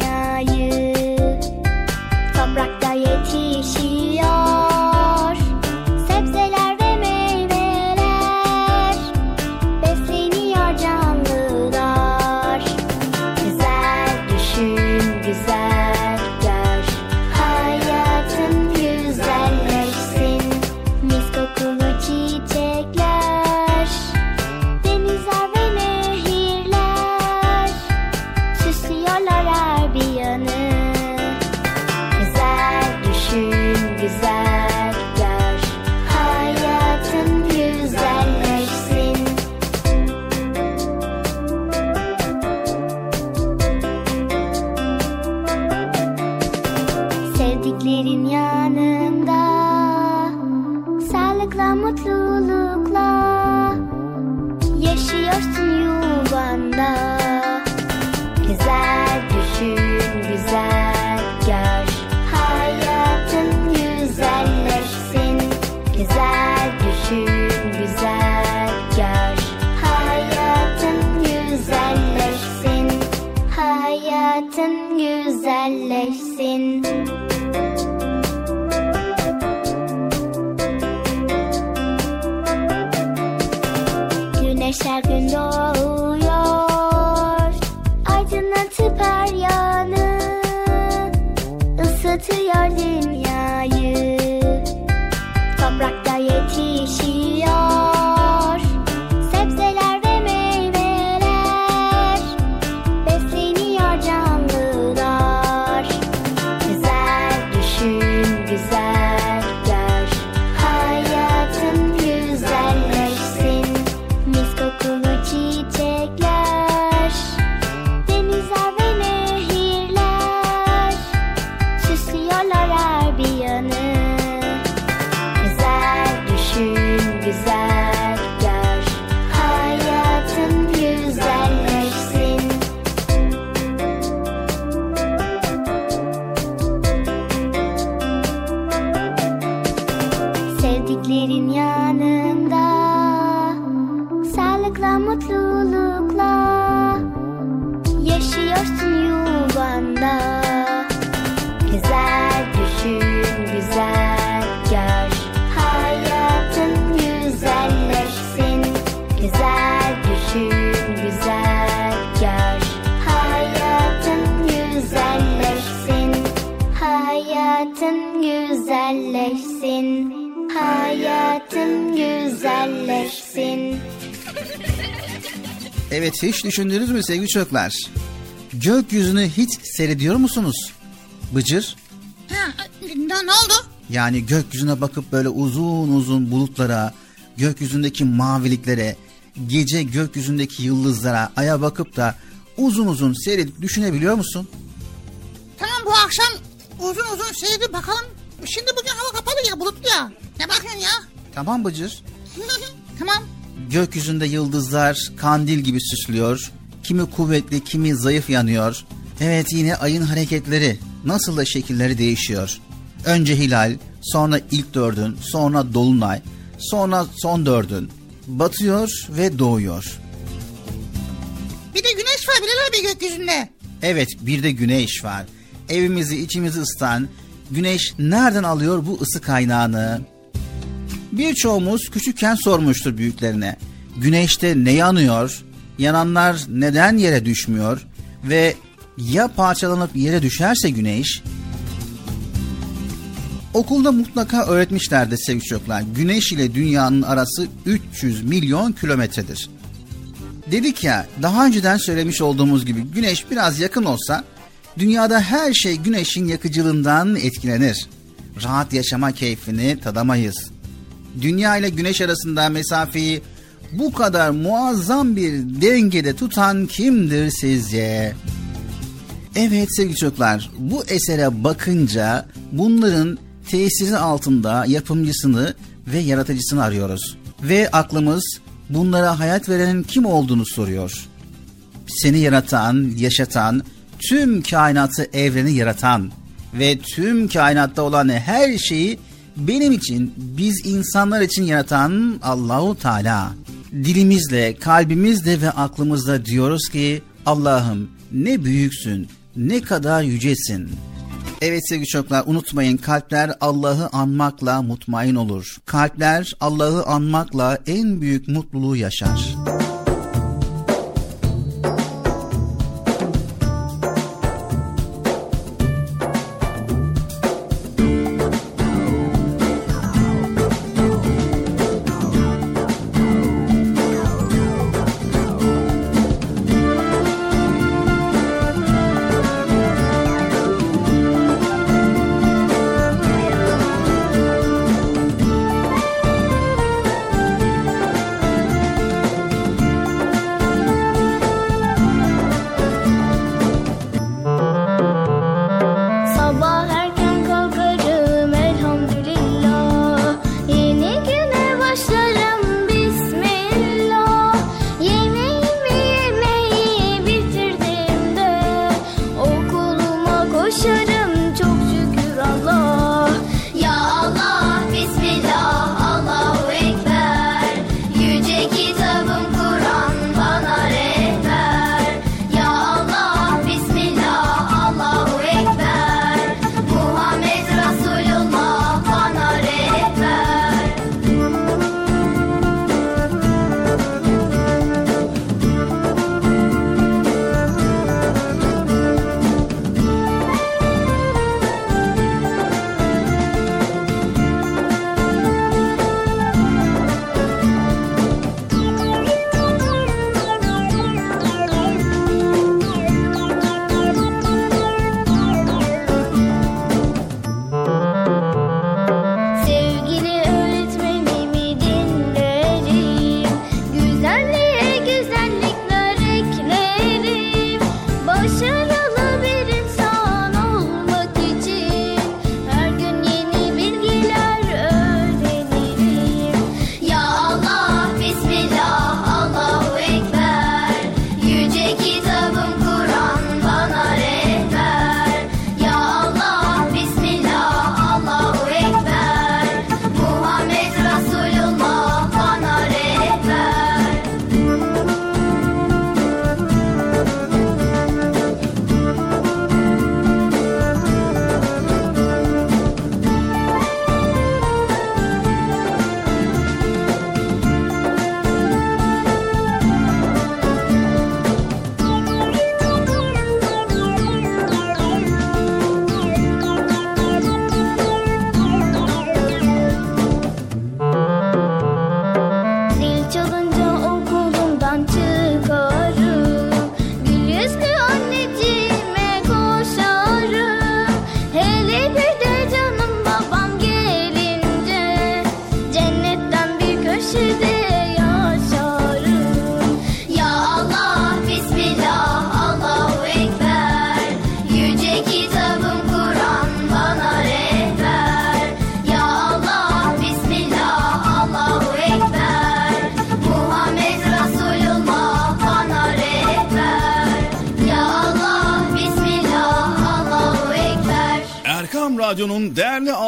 hiç düşündünüz mü sevgili çocuklar? Gökyüzünü hiç seyrediyor musunuz? Bıcır? Ha, ne, oldu? Yani gökyüzüne bakıp böyle uzun uzun bulutlara, gökyüzündeki maviliklere, gece gökyüzündeki yıldızlara, aya bakıp da uzun uzun seyredip düşünebiliyor musun? Tamam bu akşam uzun uzun seyredip bakalım. Şimdi bugün hava kapalı ya bulutlu ya. Ne bakıyorsun ya? Tamam Bıcır. tamam. Gökyüzünde yıldızlar kandil gibi süslüyor. Kimi kuvvetli, kimi zayıf yanıyor. Evet yine ayın hareketleri, nasıl da şekilleri değişiyor. Önce hilal, sonra ilk dördün, sonra dolunay, sonra son dördün. Batıyor ve doğuyor. Bir de güneş var Bilal abi gökyüzünde. Evet bir de güneş var. Evimizi içimizi ısıtan güneş nereden alıyor bu ısı kaynağını? Birçoğumuz küçükken sormuştur büyüklerine. Güneşte ne yanıyor? Yananlar neden yere düşmüyor? Ve ya parçalanıp yere düşerse güneş? Okulda mutlaka öğretmişlerdi sevgili çocuklar. Güneş ile dünyanın arası 300 milyon kilometredir. Dedik ya daha önceden söylemiş olduğumuz gibi güneş biraz yakın olsa dünyada her şey güneşin yakıcılığından etkilenir. Rahat yaşama keyfini tadamayız dünya ile güneş arasında mesafeyi bu kadar muazzam bir dengede tutan kimdir sizce? Evet sevgili çocuklar bu esere bakınca bunların tesiri altında yapımcısını ve yaratıcısını arıyoruz. Ve aklımız bunlara hayat verenin kim olduğunu soruyor. Seni yaratan, yaşatan, tüm kainatı evreni yaratan ve tüm kainatta olan her şeyi benim için, biz insanlar için yaratan Allahu Teala. Dilimizle, kalbimizle ve aklımızla diyoruz ki Allah'ım ne büyüksün, ne kadar yücesin. Evet sevgili çocuklar unutmayın kalpler Allah'ı anmakla mutmain olur. Kalpler Allah'ı anmakla en büyük mutluluğu yaşar.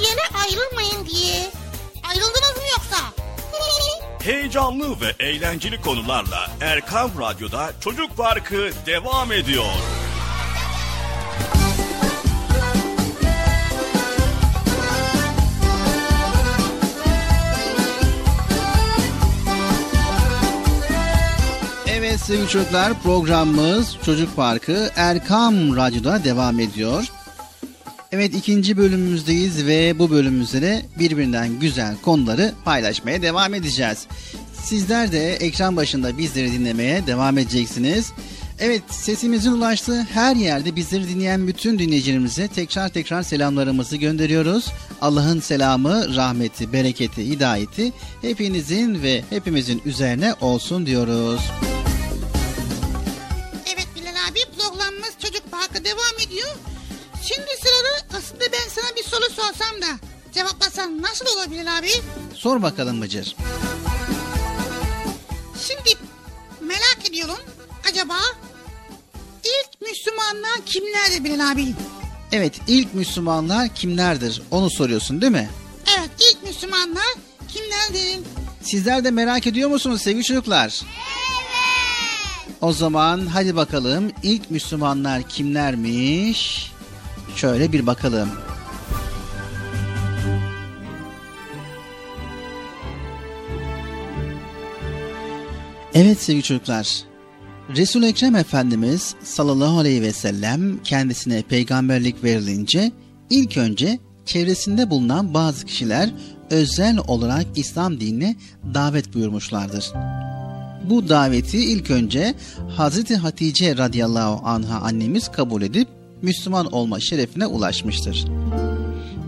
Yere ayrılmayın diye. Ayrıldınız mı yoksa? Heyecanlı ve eğlenceli konularla Erkam Radyo'da Çocuk Parkı devam ediyor. Evet sevgili çocuklar programımız Çocuk Parkı Erkam Radyo'da devam ediyor. Evet ikinci bölümümüzdeyiz ve bu bölümümüzde de birbirinden güzel konuları paylaşmaya devam edeceğiz. Sizler de ekran başında bizleri dinlemeye devam edeceksiniz. Evet sesimizin ulaştığı her yerde bizleri dinleyen bütün dinleyicilerimize tekrar tekrar selamlarımızı gönderiyoruz. Allah'ın selamı, rahmeti, bereketi, hidayeti hepinizin ve hepimizin üzerine olsun diyoruz. Evet Bilal abi programımız Çocuk Parkı devam ediyor. Şimdi aslında ben sana bir soru sorsam da cevaplasan nasıl olabilir abi? Sor bakalım Bıcır. Şimdi merak ediyorum acaba ilk Müslümanlar kimlerdi Bilal abi? Evet ilk Müslümanlar kimlerdir onu soruyorsun değil mi? Evet ilk Müslümanlar kimlerdi? Sizler de merak ediyor musunuz sevgili çocuklar? Evet. O zaman hadi bakalım ilk Müslümanlar kimlermiş? Şöyle bir bakalım. Evet sevgili çocuklar. Resul Ekrem Efendimiz sallallahu aleyhi ve sellem kendisine peygamberlik verilince ilk önce çevresinde bulunan bazı kişiler özel olarak İslam dinine davet buyurmuşlardır. Bu daveti ilk önce Hazreti Hatice radıyallahu anha annemiz kabul edip Müslüman olma şerefine ulaşmıştır.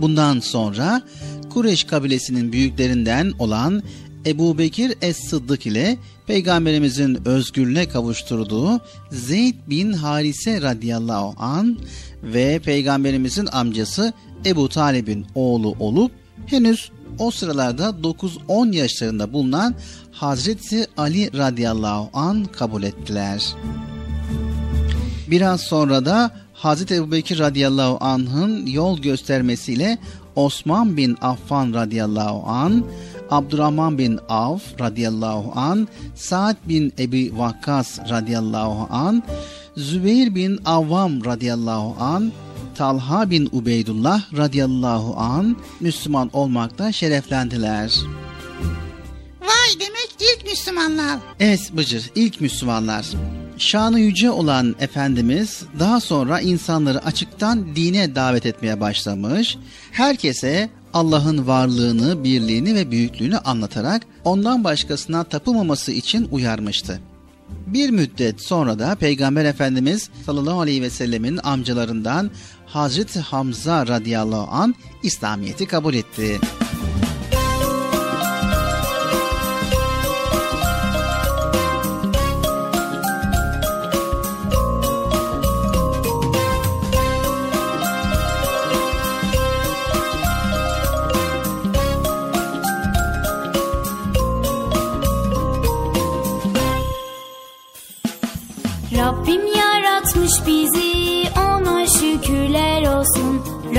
Bundan sonra Kureş kabilesinin büyüklerinden olan Ebu Bekir Es-Sıddık ile Peygamberimizin özgürlüğüne kavuşturduğu Zeyd bin Harise radıyallahu an ve Peygamberimizin amcası Ebu Talib'in oğlu olup henüz o sıralarda 9-10 yaşlarında bulunan Hazreti Ali radıyallahu an kabul ettiler. Biraz sonra da Hazreti Ebubekir radıyallahu anh'ın yol göstermesiyle Osman bin Affan radıyallahu an, Abdurrahman bin Avf radıyallahu an, Sa'd bin Ebi Vakkas radıyallahu an, Zübeyir bin Avvam radıyallahu an, Talha bin Ubeydullah radıyallahu an Müslüman olmakta şereflendiler. Vay demek ilk Müslümanlar. Evet Bıcır ilk Müslümanlar. Şanı yüce olan Efendimiz daha sonra insanları açıktan dine davet etmeye başlamış. Herkese Allah'ın varlığını, birliğini ve büyüklüğünü anlatarak ondan başkasına tapılmaması için uyarmıştı. Bir müddet sonra da Peygamber Efendimiz sallallahu aleyhi ve sellemin amcalarından Hazreti Hamza radıyallahu an İslamiyet'i kabul etti.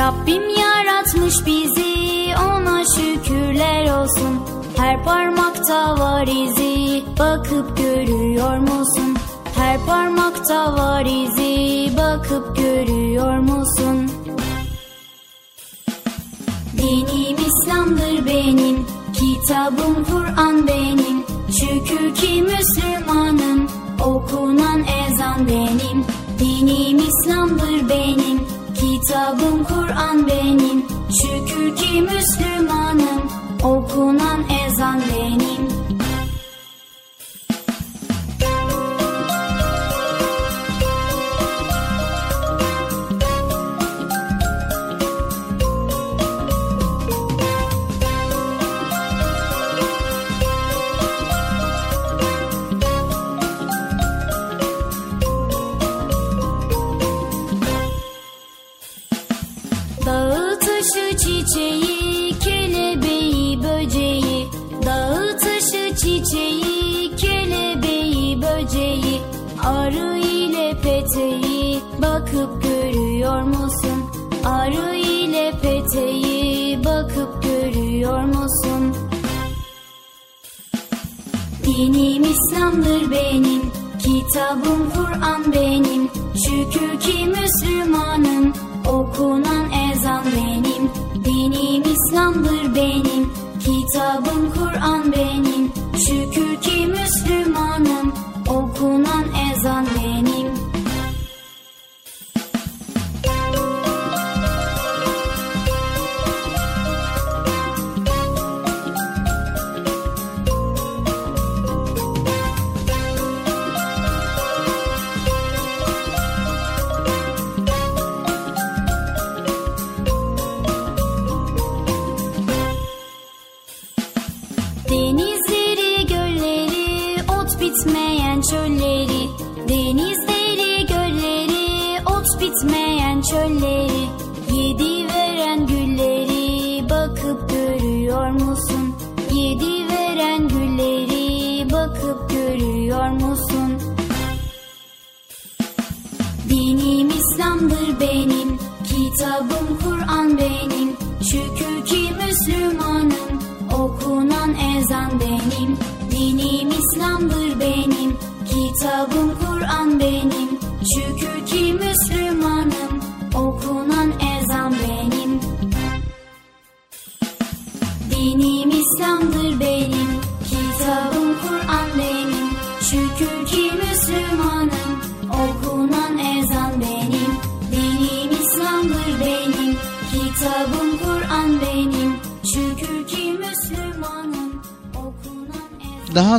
Rabbim yaratmış bizi ona şükürler olsun Her parmakta var izi bakıp görüyor musun? Her parmakta var izi bakıp görüyor musun? Dinim İslam'dır benim Kitabım Kur'an benim Şükür ki Müslümanım Okunan ezan benim Dinim İslam'dır benim Kitabım Kur'an benim. Şükür ki Müslümanım. Okunan ezan benim Dinim İslam'dır benim Kitabım Kur'an benim. Şükür ki Müslümanım Okunan ezan benim. Dinim İslam'dır benim Kitabım Kur'an benim. Şükür ki Müslümanım Okunan ezan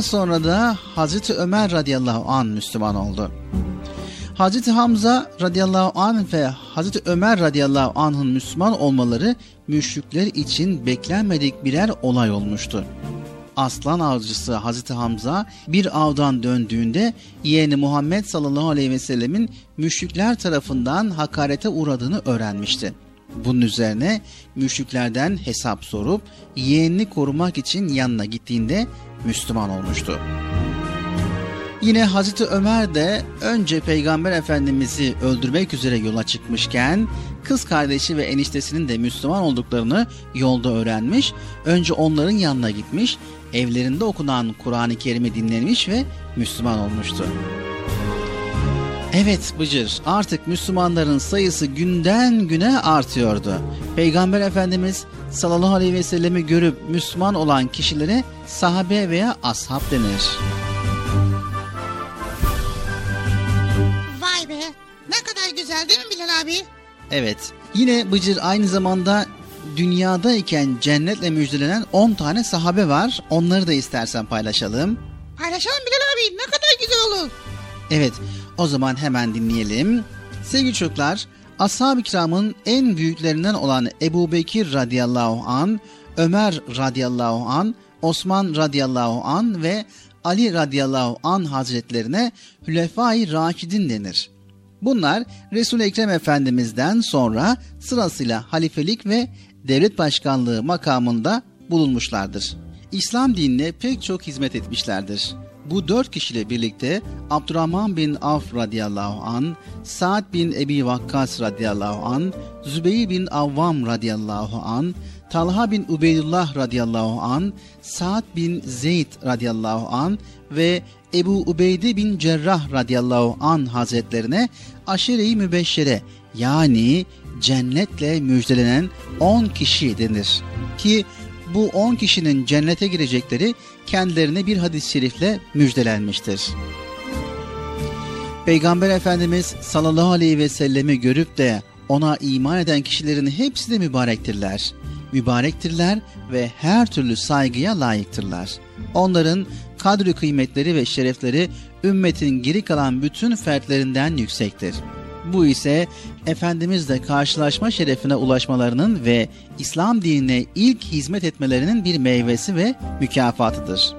sonra da Hazreti Ömer radıyallahu an Müslüman oldu. Hazreti Hamza radıyallahu anh ve Hazreti Ömer radıyallahu anh'ın Müslüman olmaları müşrikler için beklenmedik birer olay olmuştu. Aslan avcısı Hazreti Hamza bir avdan döndüğünde yeğeni Muhammed sallallahu aleyhi ve sellemin müşrikler tarafından hakarete uğradığını öğrenmişti. Bunun üzerine müşriklerden hesap sorup yeğenini korumak için yanına gittiğinde Müslüman olmuştu. Yine Hazreti Ömer de önce Peygamber Efendimiz'i öldürmek üzere yola çıkmışken kız kardeşi ve eniştesinin de Müslüman olduklarını yolda öğrenmiş. Önce onların yanına gitmiş, evlerinde okunan Kur'an-ı Kerim'i dinlemiş ve Müslüman olmuştu. Evet Bıcır artık Müslümanların sayısı günden güne artıyordu. Peygamber Efendimiz sallallahu aleyhi ve sellemi görüp Müslüman olan kişilere sahabe veya ashab denir. Vay be ne kadar güzel değil mi Bilal abi? Evet yine Bıcır aynı zamanda dünyadayken cennetle müjdelenen 10 tane sahabe var. Onları da istersen paylaşalım. Paylaşalım Bilal abi ne kadar güzel olur. Evet o zaman hemen dinleyelim. Sevgili çocuklar Ashab-ı kiramın en büyüklerinden olan Ebu Bekir radıyallahu an, Ömer radıyallahu an, Osman radıyallahu an ve Ali radıyallahu an hazretlerine Hülefai Raşidin denir. Bunlar Resul Ekrem Efendimiz'den sonra sırasıyla halifelik ve devlet başkanlığı makamında bulunmuşlardır. İslam dinine pek çok hizmet etmişlerdir. Bu dört kişiyle birlikte Abdurrahman bin Avf radıyallahu an, Sa'd bin Ebi Vakkas radıyallahu an, Zübeyir bin Avvam radıyallahu an, Talha bin Ubeydullah radıyallahu an, Sa'd bin Zeyd radıyallahu an ve Ebu Ubeyde bin Cerrah radıyallahu an hazretlerine aşire-i mübeşşere yani cennetle müjdelenen 10 kişi denir. Ki bu 10 kişinin cennete girecekleri kendilerine bir hadis-i şerifle müjdelenmiştir. Peygamber Efendimiz sallallahu aleyhi ve sellemi görüp de ona iman eden kişilerin hepsi de mübarektirler. Mübarektirler ve her türlü saygıya layıktırlar. Onların kadri kıymetleri ve şerefleri ümmetin geri kalan bütün fertlerinden yüksektir. Bu ise Efendimizle karşılaşma şerefine ulaşmalarının ve İslam dinine ilk hizmet etmelerinin bir meyvesi ve mükafatıdır.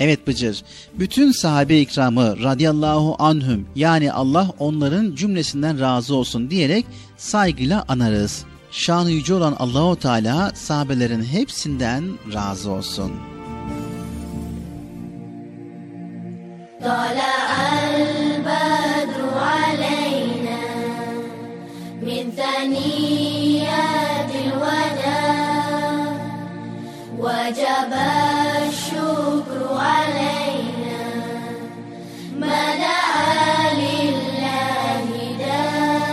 Evet Bıcır, bütün sahabe ikramı radıyallahu anhüm yani Allah onların cümlesinden razı olsun diyerek saygıyla anarız. Şanı yüce olan Allahu Teala sahabelerin hepsinden razı olsun. طلع البدر علينا من ثنيات الوداع وجب الشكر علينا ما دعا لله داع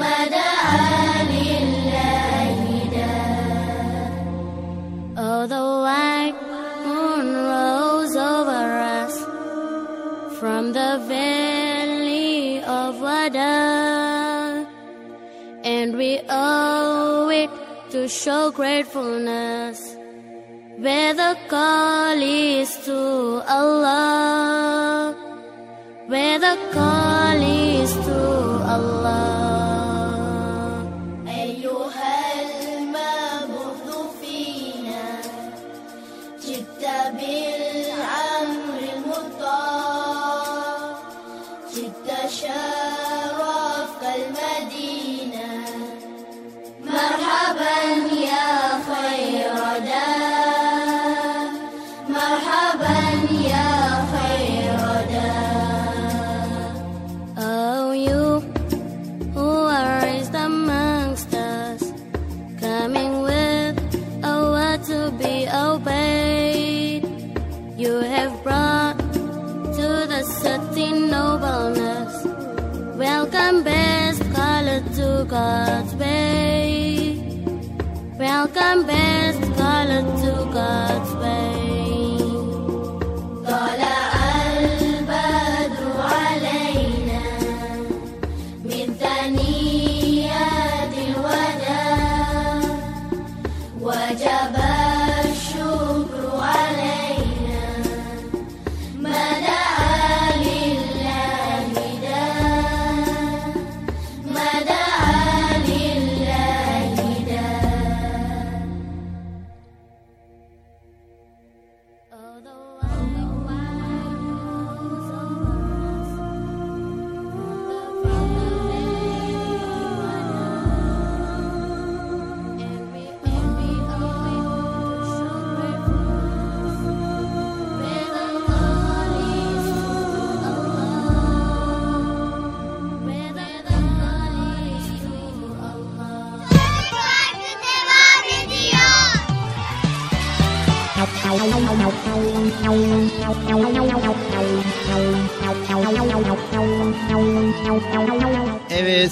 ما دعا لله داع Oh, the white moon rose over us from the valley of Wada, and we owe it to show gratefulness. Where the call is to Allah, where the call is to Allah. أيها المبعوث فينا جئت بالأمر المطاع جئت شرفت Welcome, best color to God's way. Welcome, best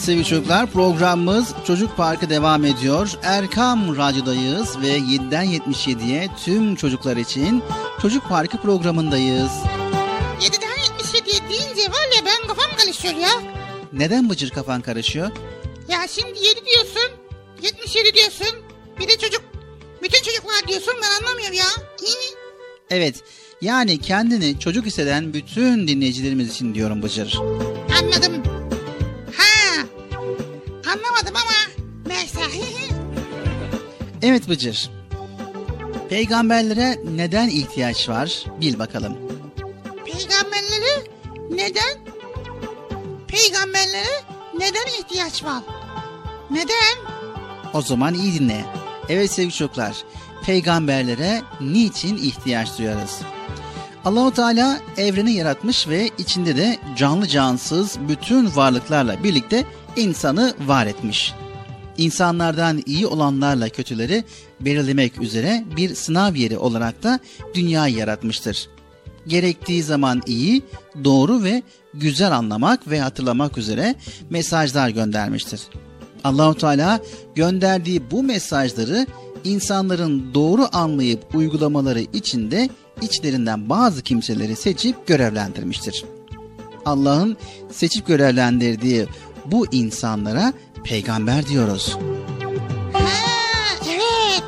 Evet sevgili çocuklar programımız Çocuk Parkı devam ediyor. Erkam Radyo'dayız ve 7'den 77'ye tüm çocuklar için Çocuk Parkı programındayız. 7'den 77'ye deyince var ya ben kafam karışıyor ya. Neden bıcır kafan karışıyor? Ya şimdi 7 diyorsun. 77 eğlenceli diyorsun. Bir de çocuk, bütün çocuklar diyorsun ben anlamıyorum ya. Evet, yani kendini çocuk hisseden bütün dinleyicilerimiz için diyorum Bıcır. Anladım. Evet Bıcır. Peygamberlere neden ihtiyaç var bil bakalım. Peygamberlere neden? Peygamberlere neden ihtiyaç var? Neden? O zaman iyi dinle. Evet sevgili çocuklar, peygamberlere niçin ihtiyaç duyarız? Allahu Teala evreni yaratmış ve içinde de canlı cansız bütün varlıklarla birlikte insanı var etmiş. İnsanlardan iyi olanlarla kötüleri belirlemek üzere bir sınav yeri olarak da dünyayı yaratmıştır. Gerektiği zaman iyi, doğru ve güzel anlamak ve hatırlamak üzere mesajlar göndermiştir. Allahu Teala gönderdiği bu mesajları insanların doğru anlayıp uygulamaları için de içlerinden bazı kimseleri seçip görevlendirmiştir. Allah'ın seçip görevlendirdiği bu insanlara peygamber diyoruz. Ha, evet.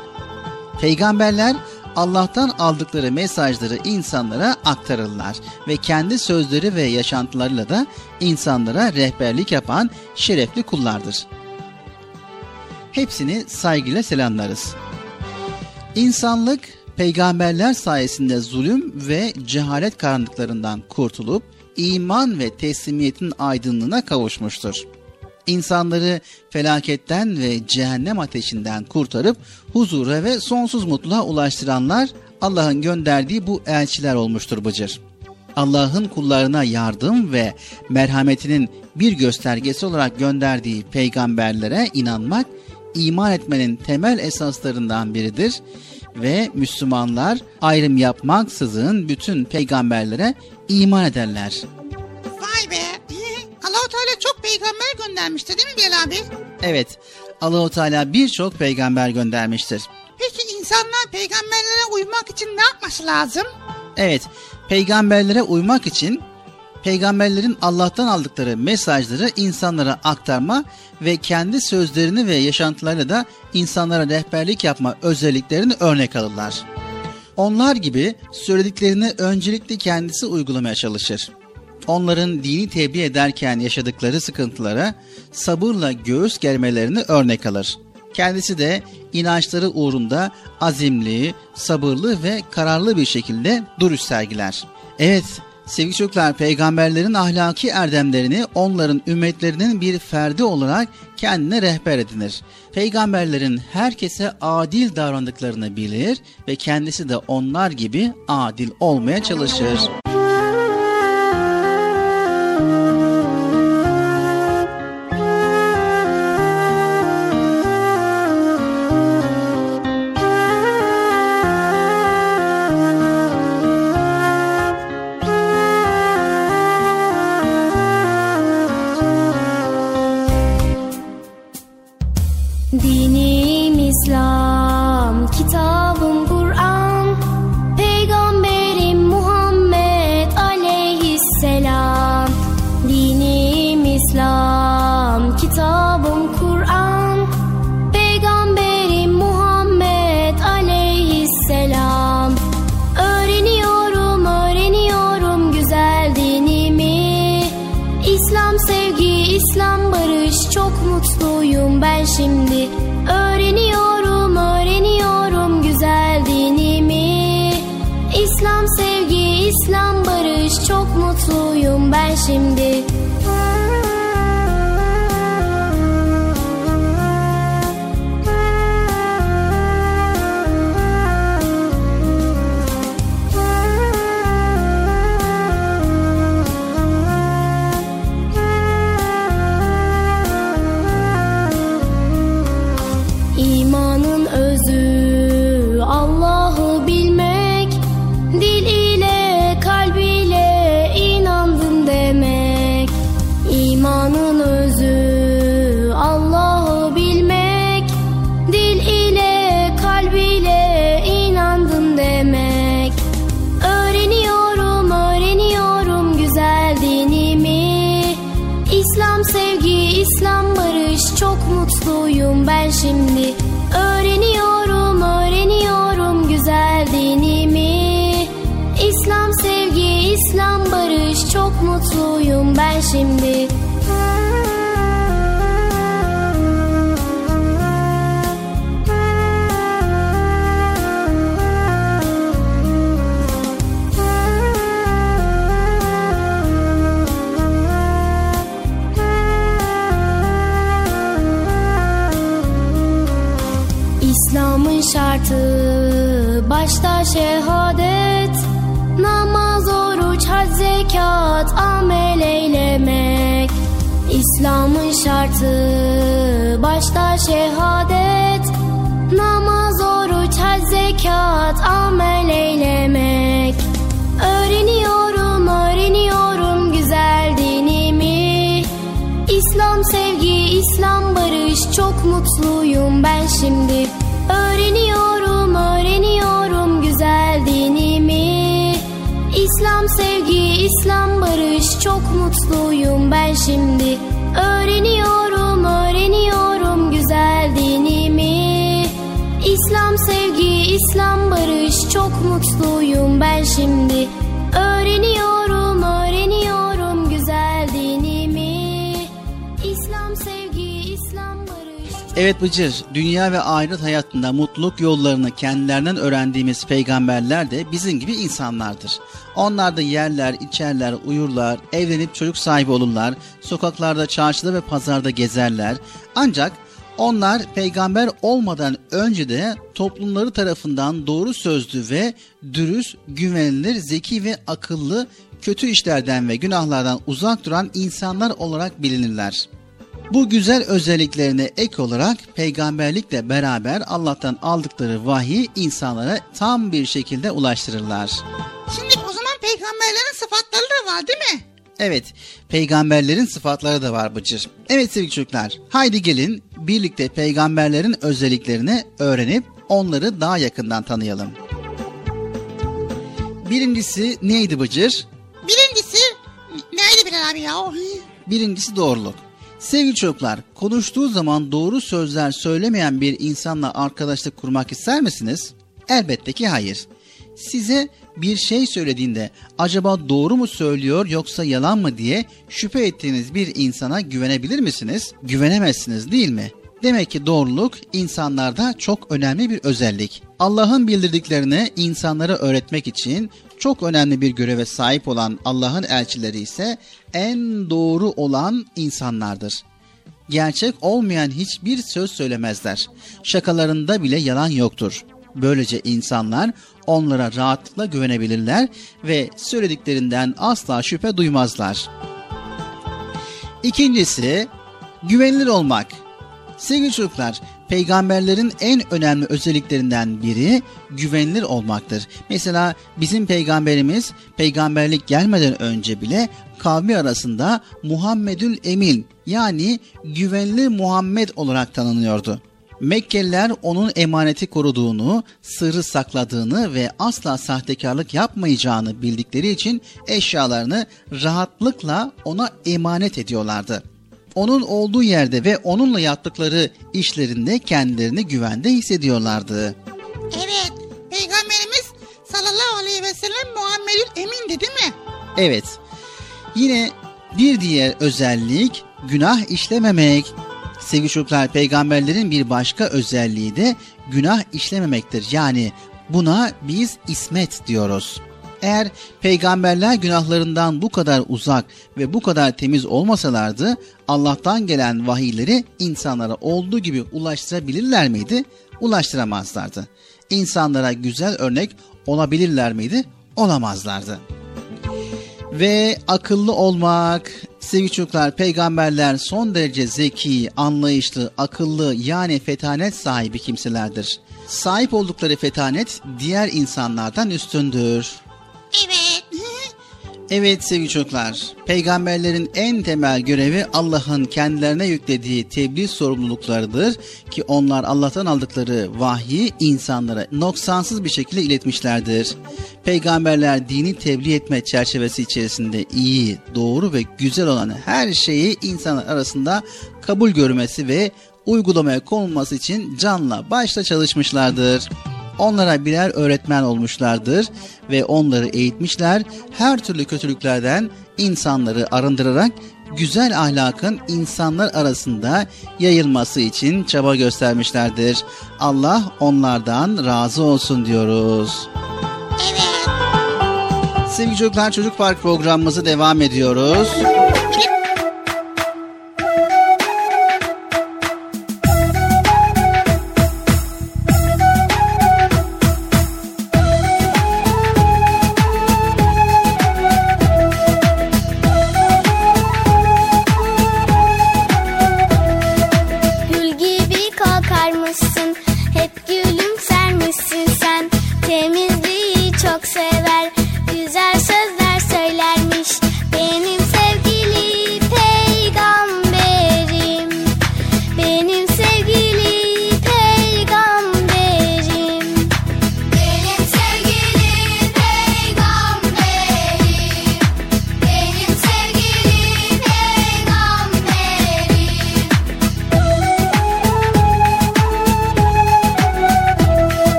Peygamberler Allah'tan aldıkları mesajları insanlara aktarırlar ve kendi sözleri ve yaşantılarıyla da insanlara rehberlik yapan şerefli kullardır. Hepsini saygıyla selamlarız. İnsanlık peygamberler sayesinde zulüm ve cehalet karanlıklarından kurtulup iman ve teslimiyetin aydınlığına kavuşmuştur. İnsanları felaketten ve cehennem ateşinden kurtarıp huzura ve sonsuz mutluluğa ulaştıranlar Allah'ın gönderdiği bu elçiler olmuştur Bıcır. Allah'ın kullarına yardım ve merhametinin bir göstergesi olarak gönderdiği peygamberlere inanmak iman etmenin temel esaslarından biridir ve Müslümanlar ayrım yapmaksızın bütün peygamberlere iman ederler. Allahu Teala çok peygamber göndermişti değil mi Bilal abi? Evet. Allahu Teala birçok peygamber göndermiştir. Peki insanlar peygamberlere uymak için ne yapması lazım? Evet. Peygamberlere uymak için peygamberlerin Allah'tan aldıkları mesajları insanlara aktarma ve kendi sözlerini ve yaşantılarıyla da insanlara rehberlik yapma özelliklerini örnek alırlar. Onlar gibi söylediklerini öncelikle kendisi uygulamaya çalışır. Onların dini tebliğ ederken yaşadıkları sıkıntılara sabırla göğüs germelerini örnek alır. Kendisi de inançları uğrunda azimli, sabırlı ve kararlı bir şekilde duruş sergiler. Evet, Sevgili çocuklar, peygamberlerin ahlaki erdemlerini onların ümmetlerinin bir ferdi olarak kendine rehber edinir. Peygamberlerin herkese adil davrandıklarını bilir ve kendisi de onlar gibi adil olmaya çalışır. İslam sevgi, İslam İslam'ın şartı. Başta şehadet Namaz, oruç, hac, zekat, amel eylemek. Öğreniyorum, öğreniyorum güzel dinimi. İslam sevgi, İslam barış Çok mutluyum ben şimdi. Öğreniyorum, öğreniyorum güzel dinimi. İslam sevgi, İslam barış Çok mutluyum ben şimdi İslam barış Çok mutluyum ben şimdi Öğreniyorum, öğreniyorum güzel dinimi İslam sevgi, İslam barış Evet Bıcır, dünya ve ahiret hayatında mutluluk yollarını kendilerinden öğrendiğimiz peygamberler de bizim gibi insanlardır. Onlar da yerler, içerler, uyurlar, evlenip çocuk sahibi olurlar, sokaklarda, çarşıda ve pazarda gezerler. Ancak onlar peygamber olmadan önce de toplumları tarafından doğru sözlü ve dürüst, güvenilir, zeki ve akıllı, kötü işlerden ve günahlardan uzak duran insanlar olarak bilinirler. Bu güzel özelliklerine ek olarak peygamberlikle beraber Allah'tan aldıkları vahiy insanlara tam bir şekilde ulaştırırlar. Şimdi o zaman peygamberlerin sıfatları da var değil mi? Evet, peygamberlerin sıfatları da var Bıcır. Evet sevgili çocuklar, haydi gelin birlikte peygamberlerin özelliklerini öğrenip onları daha yakından tanıyalım. Birincisi neydi Bıcır? Birincisi neydi Bilal abi ya? Birincisi doğruluk. Sevgili çocuklar, konuştuğu zaman doğru sözler söylemeyen bir insanla arkadaşlık kurmak ister misiniz? Elbette ki hayır. Size bir şey söylediğinde acaba doğru mu söylüyor yoksa yalan mı diye şüphe ettiğiniz bir insana güvenebilir misiniz? Güvenemezsiniz değil mi? Demek ki doğruluk insanlarda çok önemli bir özellik. Allah'ın bildirdiklerini insanlara öğretmek için çok önemli bir göreve sahip olan Allah'ın elçileri ise en doğru olan insanlardır. Gerçek olmayan hiçbir söz söylemezler. Şakalarında bile yalan yoktur. Böylece insanlar onlara rahatlıkla güvenebilirler ve söylediklerinden asla şüphe duymazlar. İkincisi, güvenilir olmak. Sevgili çocuklar, peygamberlerin en önemli özelliklerinden biri güvenilir olmaktır. Mesela bizim peygamberimiz peygamberlik gelmeden önce bile kavmi arasında Muhammedül Emin yani güvenilir Muhammed olarak tanınıyordu. Mekkeliler onun emaneti koruduğunu, sırrı sakladığını ve asla sahtekarlık yapmayacağını bildikleri için eşyalarını rahatlıkla ona emanet ediyorlardı. Onun olduğu yerde ve onunla yaptıkları işlerinde kendilerini güvende hissediyorlardı. Evet, Peygamberimiz sallallahu aleyhi ve sellem Muhammedül Emin'di değil mi? Evet. Yine bir diğer özellik günah işlememek. Sevgili çocuklar peygamberlerin bir başka özelliği de günah işlememektir. Yani buna biz ismet diyoruz. Eğer peygamberler günahlarından bu kadar uzak ve bu kadar temiz olmasalardı Allah'tan gelen vahiyleri insanlara olduğu gibi ulaştırabilirler miydi? Ulaştıramazlardı. İnsanlara güzel örnek olabilirler miydi? Olamazlardı. Ve akıllı olmak, sevgili çocuklar peygamberler son derece zeki, anlayışlı, akıllı yani fetanet sahibi kimselerdir. Sahip oldukları fetanet diğer insanlardan üstündür. Evet. Evet sevgili çocuklar, peygamberlerin en temel görevi Allah'ın kendilerine yüklediği tebliğ sorumluluklarıdır ki onlar Allah'tan aldıkları vahyi insanlara noksansız bir şekilde iletmişlerdir. Peygamberler dini tebliğ etme çerçevesi içerisinde iyi, doğru ve güzel olan her şeyi insanlar arasında kabul görmesi ve uygulamaya konulması için canla başla çalışmışlardır onlara birer öğretmen olmuşlardır ve onları eğitmişler. Her türlü kötülüklerden insanları arındırarak güzel ahlakın insanlar arasında yayılması için çaba göstermişlerdir. Allah onlardan razı olsun diyoruz. Evet. Sevgili çocuklar Çocuk Park programımızı devam ediyoruz. Evet sevgili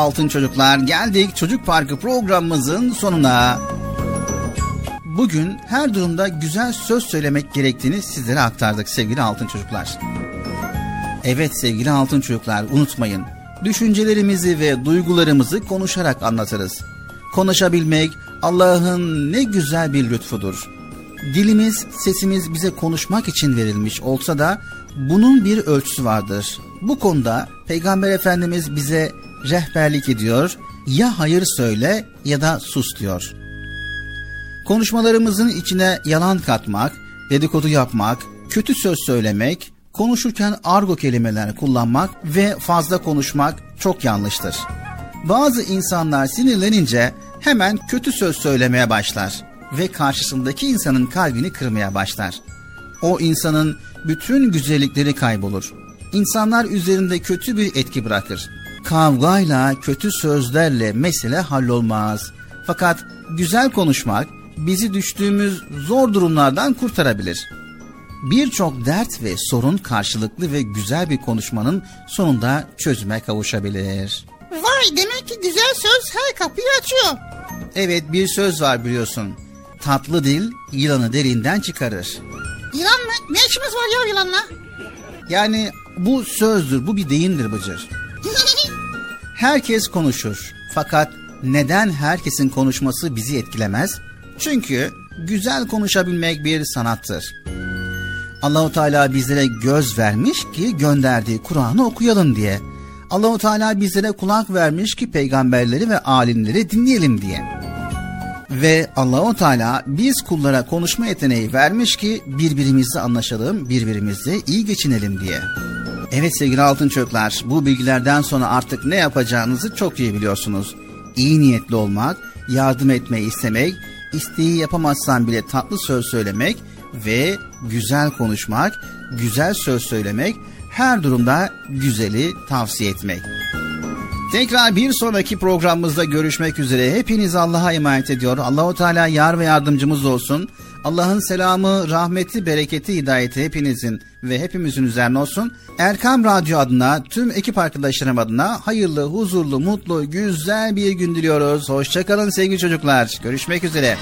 altın çocuklar geldik Çocuk Parkı programımızın sonuna. Bugün her durumda güzel söz söylemek gerektiğini sizlere aktardık sevgili altın çocuklar. Evet sevgili altın çocuklar unutmayın. Düşüncelerimizi ve duygularımızı konuşarak anlatırız. Konuşabilmek Allah'ın ne güzel bir lütfudur. Dilimiz, sesimiz bize konuşmak için verilmiş olsa da bunun bir ölçüsü vardır. Bu konuda Peygamber Efendimiz bize rehberlik ediyor. Ya hayır söyle ya da sus diyor. Konuşmalarımızın içine yalan katmak, dedikodu yapmak, kötü söz söylemek, konuşurken argo kelimeler kullanmak ve fazla konuşmak çok yanlıştır. Bazı insanlar sinirlenince hemen kötü söz söylemeye başlar ve karşısındaki insanın kalbini kırmaya başlar. O insanın bütün güzellikleri kaybolur. İnsanlar üzerinde kötü bir etki bırakır. Kavgayla, kötü sözlerle mesele hallolmaz. Fakat güzel konuşmak bizi düştüğümüz zor durumlardan kurtarabilir. Birçok dert ve sorun karşılıklı ve güzel bir konuşmanın sonunda çözüme kavuşabilir. Vay demek ki güzel söz her kapıyı açıyor. Evet bir söz var biliyorsun. Tatlı dil yılanı derinden çıkarır. Yılan mı? Ne işimiz var ya yılanla? Yani bu sözdür, bu bir deyimdir Bıcır. Herkes konuşur. Fakat neden herkesin konuşması bizi etkilemez? Çünkü güzel konuşabilmek bir sanattır. Allahu Teala bizlere göz vermiş ki gönderdiği Kur'an'ı okuyalım diye. Allahu Teala bizlere kulak vermiş ki peygamberleri ve alimleri dinleyelim diye. Ve Allahu Teala biz kullara konuşma yeteneği vermiş ki birbirimizle anlaşalım, birbirimizle iyi geçinelim diye. Evet sevgili altın çocuklar, bu bilgilerden sonra artık ne yapacağınızı çok iyi biliyorsunuz. İyi niyetli olmak, yardım etmeyi istemek, isteği yapamazsan bile tatlı söz söylemek ve güzel konuşmak, güzel söz söylemek, her durumda güzeli tavsiye etmek. Tekrar bir sonraki programımızda görüşmek üzere. Hepiniz Allah'a emanet ediyor. Allahu Teala yar ve yardımcımız olsun. Allah'ın selamı, rahmeti, bereketi, hidayeti hepinizin ve hepimizin üzerine olsun. Erkam Radyo adına, tüm ekip arkadaşlarım adına hayırlı, huzurlu, mutlu, güzel bir gün diliyoruz. Hoşçakalın sevgili çocuklar. Görüşmek üzere.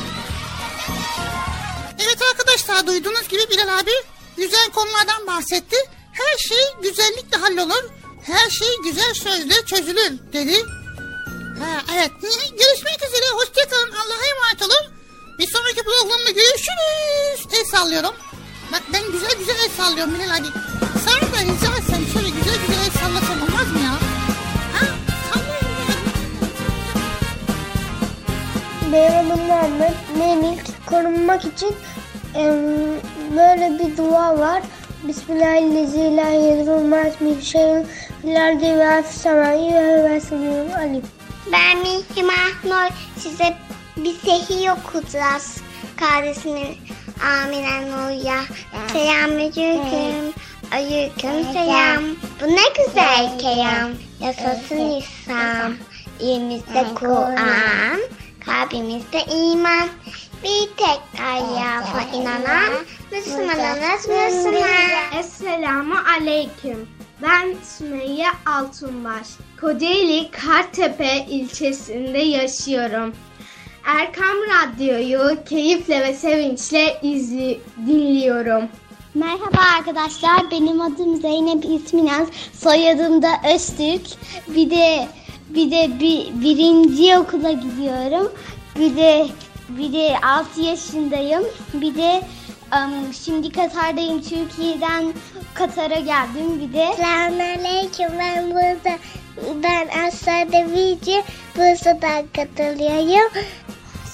Evet arkadaşlar duyduğunuz gibi Bilal abi güzel konulardan bahsetti. Her şey güzellikle hallolur. Her şey güzel sözle çözülür dedi. Ha, evet görüşmek üzere hoşçakalın Allah'a emanet olun. Bir sonraki programda görüşürüz. El sallıyorum. Bak ben güzel güzel el sallıyorum Bilal abi. Sana da rica etsem şöyle güzel güzel el sallasam olmaz mı ya? Ha? Mehmet. Memik korunmak için e, böyle bir dua var. Bismillahirrahmanirrahim. Ben Mihrimah Nur size bir sehiy okuyacağız. Kardeşimin Amine Nur'ya. Selamünaleyküm. Aleyküm selam. Bu ne güzel kelam. Yasasın İslam. Elimizde Kur'an. Kalbimizde iman. Bir tek Allah'a inanan Müslümanız Müslüman. Esselamu Aleyküm. Ben Sümeyye Altunbaş. Kocaeli Kartepe ilçesinde yaşıyorum. Erkam Radyo'yu keyifle ve sevinçle izli, dinliyorum. Merhaba arkadaşlar. Benim adım Zeynep İsminaz. Soyadım da Öztürk. Bir de bir de bir, birinci okula gidiyorum. Bir de bir de 6 yaşındayım. Bir de um, şimdi Katar'dayım. Türkiye'den Katar'a geldim. Bir de Selamünaleyküm ben burada ben Asla Devici Bursa'dan katılıyorum.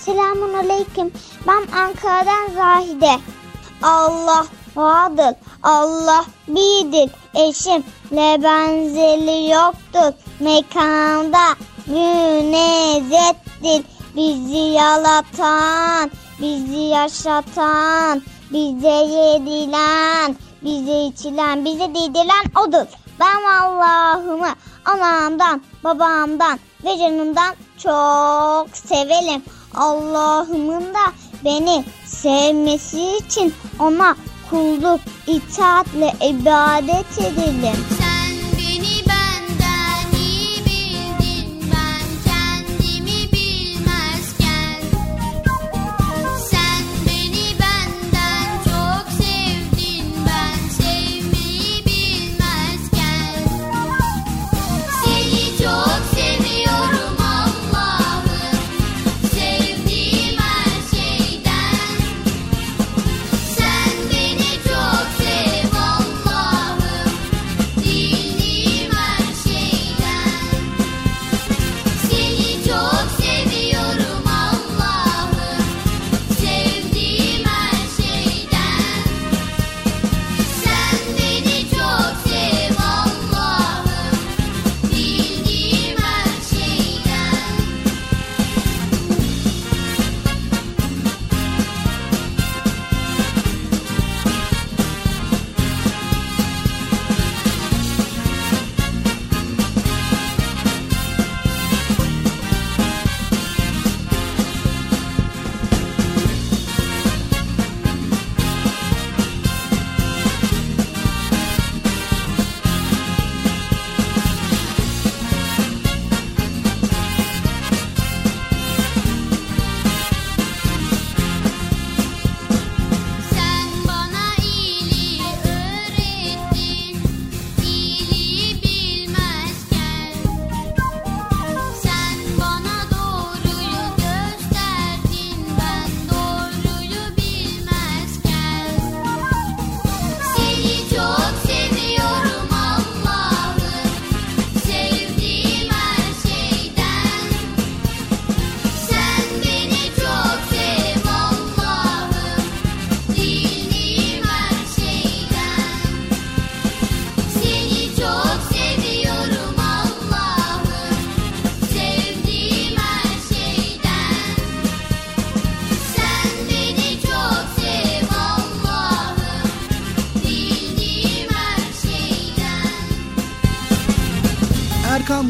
Selamun Aleyküm. Ben Ankara'dan Zahide. Allah vardır. Allah birdir. Eşimle benzeri yoktur. Mekanda münezettir. Bizi yalatan, bizi yaşatan, bize yedilen, bize içilen, bize dedilen odur. Ben Allah'ımı anamdan, babamdan ve canımdan çok severim. Allah'ımın da beni sevmesi için ona kulluk, itaatle ibadet edelim.